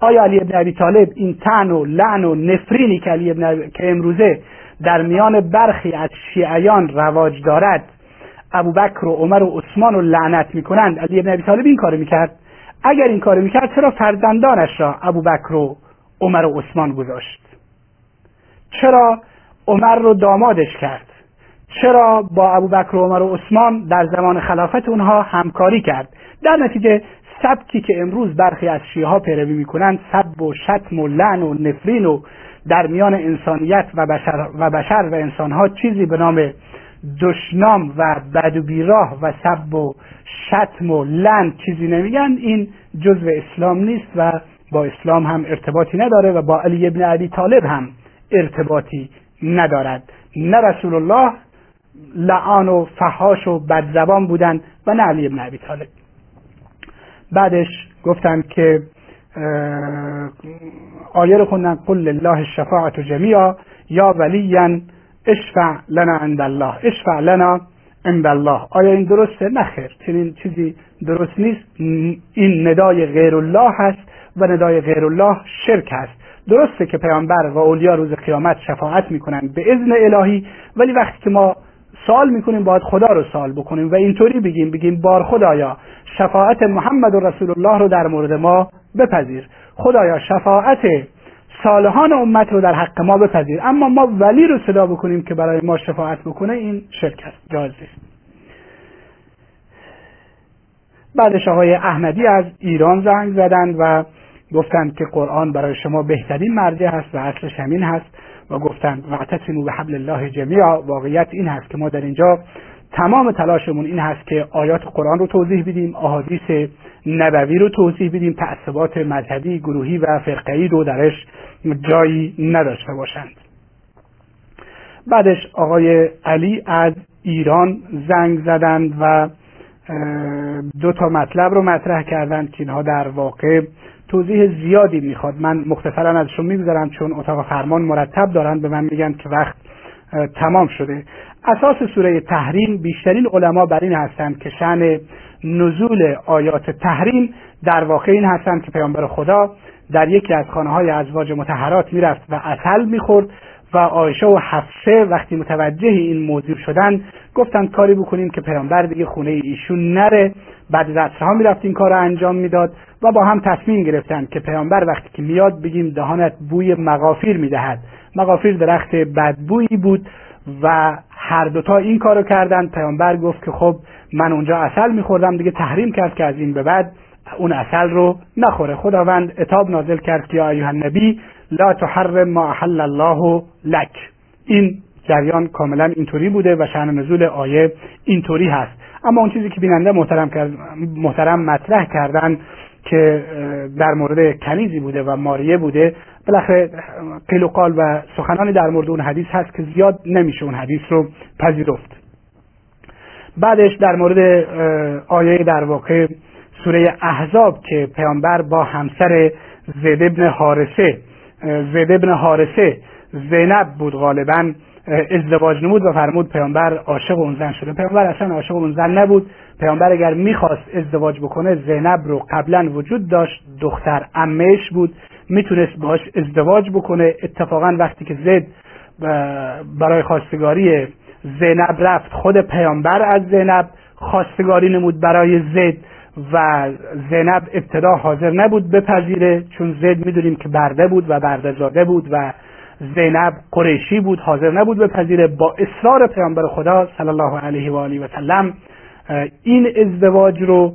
Speaker 1: آیا علی ابن ابی طالب این تن و لعن و نفرینی که علی ابن که امروزه در میان برخی از شیعیان رواج دارد ابوبکر و عمر و عثمان رو لعنت می‌کنند. علی ابن ابی طالب این کارو می‌کرد. اگر این کارو می‌کرد چرا فرزندانش را ابوبکر و عمر و عثمان گذاشت؟ چرا عمر رو دامادش کرد؟ چرا با ابوبکر و عمر و عثمان در زمان خلافت اونها همکاری کرد؟ در نتیجه سبکی که امروز برخی از شیعه ها پیروی می‌کنند سب و شتم و لعن و نفرین و در میان انسانیت و بشر و, بشر و انسانها چیزی به نام دشنام و بد و بیراه و سب و شتم و لن چیزی نمیگن. این جزء اسلام نیست و با اسلام هم ارتباطی نداره و با علی ابن ابی طالب هم ارتباطی ندارد. نه رسول الله لعان و فحاش و بدزبان بودند و نه علی ابن ابی طالب. بعدش گفتند که آیه رو خوندن قل لله الشفاعت جمیعا یا ولیا اشفع لنا عند الله اشفع لنا عند الله. آیا این درسته؟ نخیر چنین چیزی درست نیست. این ندای غیر الله هست و ندای غیر الله شرک هست. درسته که پیامبر و اولیا روز قیامت شفاعت می‌کنن به اذن الهی ولی وقتی که ما سوال می‌کنیم باید خدا رو سوال بکنیم و اینطوری بگیم بگیم بار خدایا شفاعت محمد و رسول الله رو در مورد ما بپذیر. خدایا شفاعت صالحان امت رو در حق ما بپذیر. اما ما ولی رو صدا بکنیم که برای ما شفاعت بکنه این شرک است جایز بعدش آقای احمدی از ایران زنگ زدند و گفتند که قرآن برای شما بهترین مرجع هست و اصلش همین هست و گفتند واعتصموا به حبل الله جمیعا. واقعیت این هست که ما در اینجا تمام تلاشمون این هست که آیات قرآن رو توضیح بدیم احادیث نبوی رو توضیح بدیم تعصبات مذهبی گروهی و فرقه‌ای رو درش جایی نداشته باشند. بعدش آقای علی از ایران زنگ زدند و دو تا مطلب رو مطرح کردند که اینها در واقع توضیح زیادی می‌خواد. من مختصرا ازشون میگذرم چون اتاق فرمان مرتب دارن به من میگن که وقت تمام شده. اساس سوره تحریم بیشترین علما بر این هستند که شن نزول آیات تحریم در واقع این هستند که پیامبر خدا در یکی از خانه های ازواج متحرات می‌رفت و اصل می‌خورد و آیشه و حفصه وقتی متوجه این موضوع شدن گفتند کاری بکنیم که پیامبر دیگه خونه ایشون نره. بعد از ها می‌رفت این کار رو انجام می‌داد و با هم تصمیم گرفتن که پیامبر وقتی که میاد بگیم دهانت بوی مغافیر می‌دهد. مغافیر درخت بدبویی بود و هر دوتا این کارو کردن پیامبر گفت که خب من اونجا اصل میخوردم دیگه تحریم کرد که از این به بعد اون اصل رو نخوره. خداوند اتاب نازل کرد که یا ایها النبی لا تحرم ما احل الله لک. این جریان کاملا اینطوری بوده و شأن نزول آیه اینطوری هست. اما اون چیزی که بیننده محترم محترم مطرح کردن که در مورد کنیزی بوده و ماریه بوده بالاخره قیل و قال و سخنانی در مورد اون حدیث هست که زیاد نمیشه اون حدیث رو پذیرفت. بعدش در مورد آیه در واقع سوره احزاب که پیامبر با همسر زید ابن حارسه زید ابن حارسه زینب بود غالبا ازدواج نمود و فرمود پیامبر عاشق اون زن شده. پیامبر اصلا عاشق اون زن نبود. پیامبر اگر می‌خواست ازدواج بکنه زینب رو قبلا وجود داشت. دختر امش بود. می‌تونست باش ازدواج بکنه. اتفاقا وقتی که زید برای خواستگاری زینب رفت خود پیامبر از زینب خواستگاری نمود برای زید. و زینب ابتدا حاضر نبود بپذیره چون زید می‌دونیم که برده بود و برده زاده بود و زینب قریشی بود حاضر نبود بپذیره. با اصرار پیامبر خدا صلی الله علیه و آله و سلم این ازدواج رو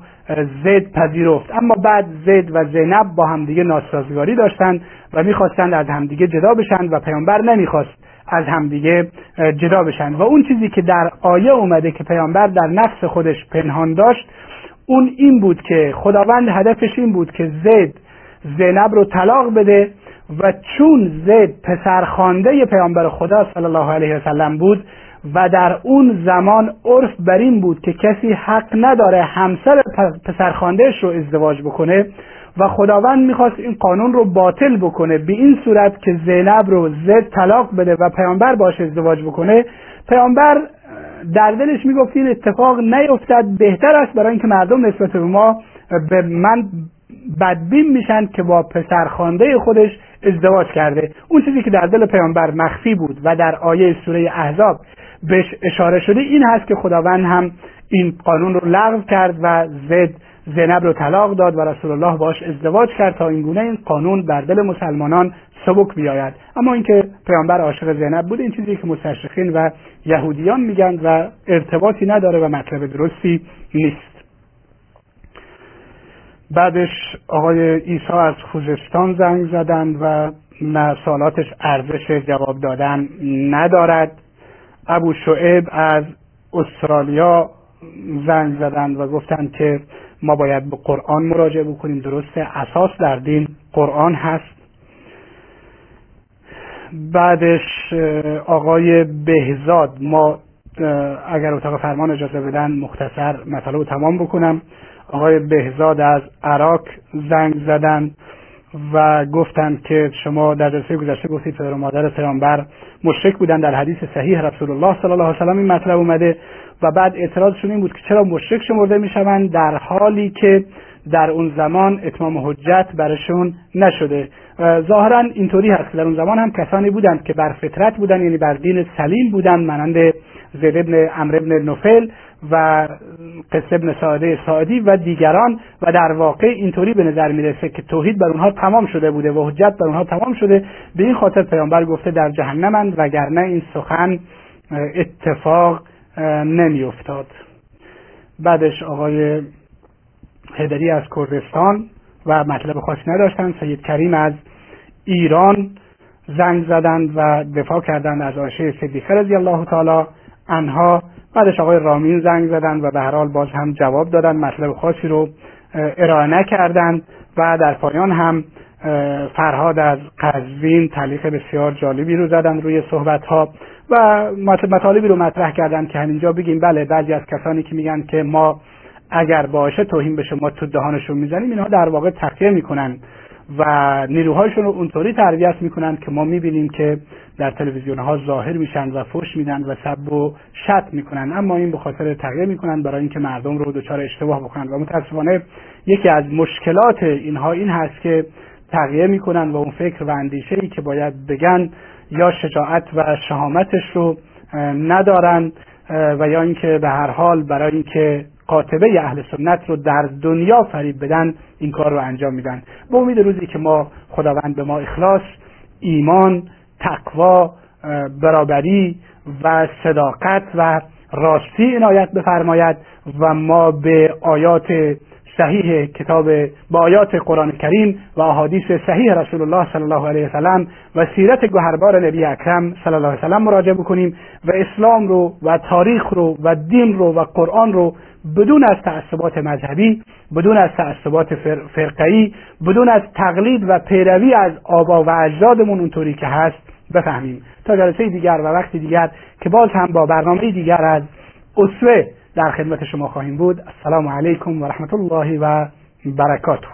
Speaker 1: زید پذیرفت. اما بعد زید و زینب با همدیگه ناسازگاری داشتند و می‌خواستند از همدیگه جدا بشند و پیامبر نمی‌خواست از همدیگه جدا بشند و اون چیزی که در آیه اومده که پیامبر در نفس خودش پنهان داشت اون این بود که خداوند هدفش این بود که زید زینب رو طلاق بده و چون زید پسرخوانده پیامبر خدا صلی الله علیه وسلم بود و در اون زمان عرف بر این بود که کسی حق نداره همسر پسرخواندهش رو ازدواج بکنه و خداوند می‌خواست این قانون رو باطل بکنه. به این صورت که زینب رو زد طلاق بده و پیامبر باش ازدواج بکنه پیامبر در دلش می‌گفت این اتفاق نیفتد بهتر است برای اینکه مردم نسبت به ما به من بدبین میشن که با پسرخوانده خودش ازدواج کرده. اون چیزی که در دل پیامبر مخفی بود و در آیه سوره احزاب بهش اشاره شده این هست که خداوند هم این قانون رو لغو کرد و زد زینب رو طلاق داد و رسول الله باش ازدواج کرد تا اینگونه این قانون بر دل مسلمانان سبک بیاید. اما اینکه پیامبر عاشق زینب بود این چیزی که مستشرقین و یهودیان میگن و ارتباطی نداره و مطلب درستی نیست. بعدش آقای ایسا از خوزستان زنگ زدند و سالاتش ارزش جواب دادن ندارد. ابو شعیب از استرالیا زنگ زدند و گفتند که ما باید به قرآن مراجعه بکنیم. درسته اساس در دین قرآن هست. بعدش آقای بهزاد ما اگر اتاق فرمان اجازه بدن مختصر مطالب رو تمام بکنم. آقای بهزاد از عراق زنگ زدن و گفتند که شما در جلسه گذشته گفتید پدر و مادر پیامبر مشرک بودن در حدیث صحیح رسول الله صلی الله علیه و این مطلب اومده و بعد اعتراضشون این بود که چرا مشرک شمرده می‌شوند در حالی که در اون زمان اتمام حجت برشون نشده. ظاهرا اینطوری هست در اون زمان هم کسانی بودند که بر فطرت بودند یعنی بر دین سلیم بودند مانند زید ابن عمرو ابن نوفل و قصه ابن ساده سعدی و دیگران. و در واقع اینطوری به نظر می‌رسه که توحید بر اونها تمام شده بوده و حجت بر اونها تمام شده. به این خاطر پیامبر گفته در جهنمند وگرنه این سخن اتفاق نمیافتاد. بعدش آقای هدری از کردستان و مطلب خاصی نداشتن. سید کریم از ایران زنگ زدند و دفاع کردند از آشه صدیقه رضی الله تعالی انها بعدش آقای رامین زنگ زدند و به هر حال باز هم جواب دادن مطلب خاصی رو ارائه نکردند و در پایان هم فرهاد از قزوین تعلیق بسیار جالبی رو زدن روی صحبت ها و مطالبی رو مطرح کردن که همینجا بگیم. بله بعضی از کسانی که میگن که ما اگر باشه توهین به شما تو دهانشون می‌زنیم اینها در واقع تقیه می‌کنن و نیروهایشون رو اونطوری تربیت می‌کنن که ما می‌بینیم که در تلویزیون ها ظاهر میشن و فش میدن و سب و شت می‌کنن. اما این به خاطر تغییر می‌کنن برای اینکه مردم رو دچار اشتباه بکنن و متاسفانه یکی از مشکلات اینها این هست که تغییر می‌کنن و اون فکر و اندیشه ای که باید بگن یا شجاعت و شهامتش رو ندارن و یا اینکه به هر حال برای اینکه قاطبه اهل سنت رو در دنیا فریب بدن این کار رو انجام میدن. به امید روزی که ما خداوند به ما اخلاص ایمان تقوا برابری و صداقت و راستی عنایت بفرماید و ما به آیات صحیح کتاب با آیات قرآن کریم و احادیث صحیح رسول الله صلی الله علیه وسلم و سیرت گوهربار نبی اکرم صلی الله علیه وسلم مراجعه بکنیم و اسلام رو و تاریخ رو و دین رو و قرآن رو بدون از تعصبات مذهبی بدون از تعصبات فرقه‌ای بدون از تقلید و پیروی از آبا و اجدادمون اونطوری که هست بفهمیم. تا جلسه دیگر و وقتی دیگر که باز هم با برنامه دیگر از اسوه در خدمت شما خواهیم بود. السلام علیکم و رحمت الله و برکاته.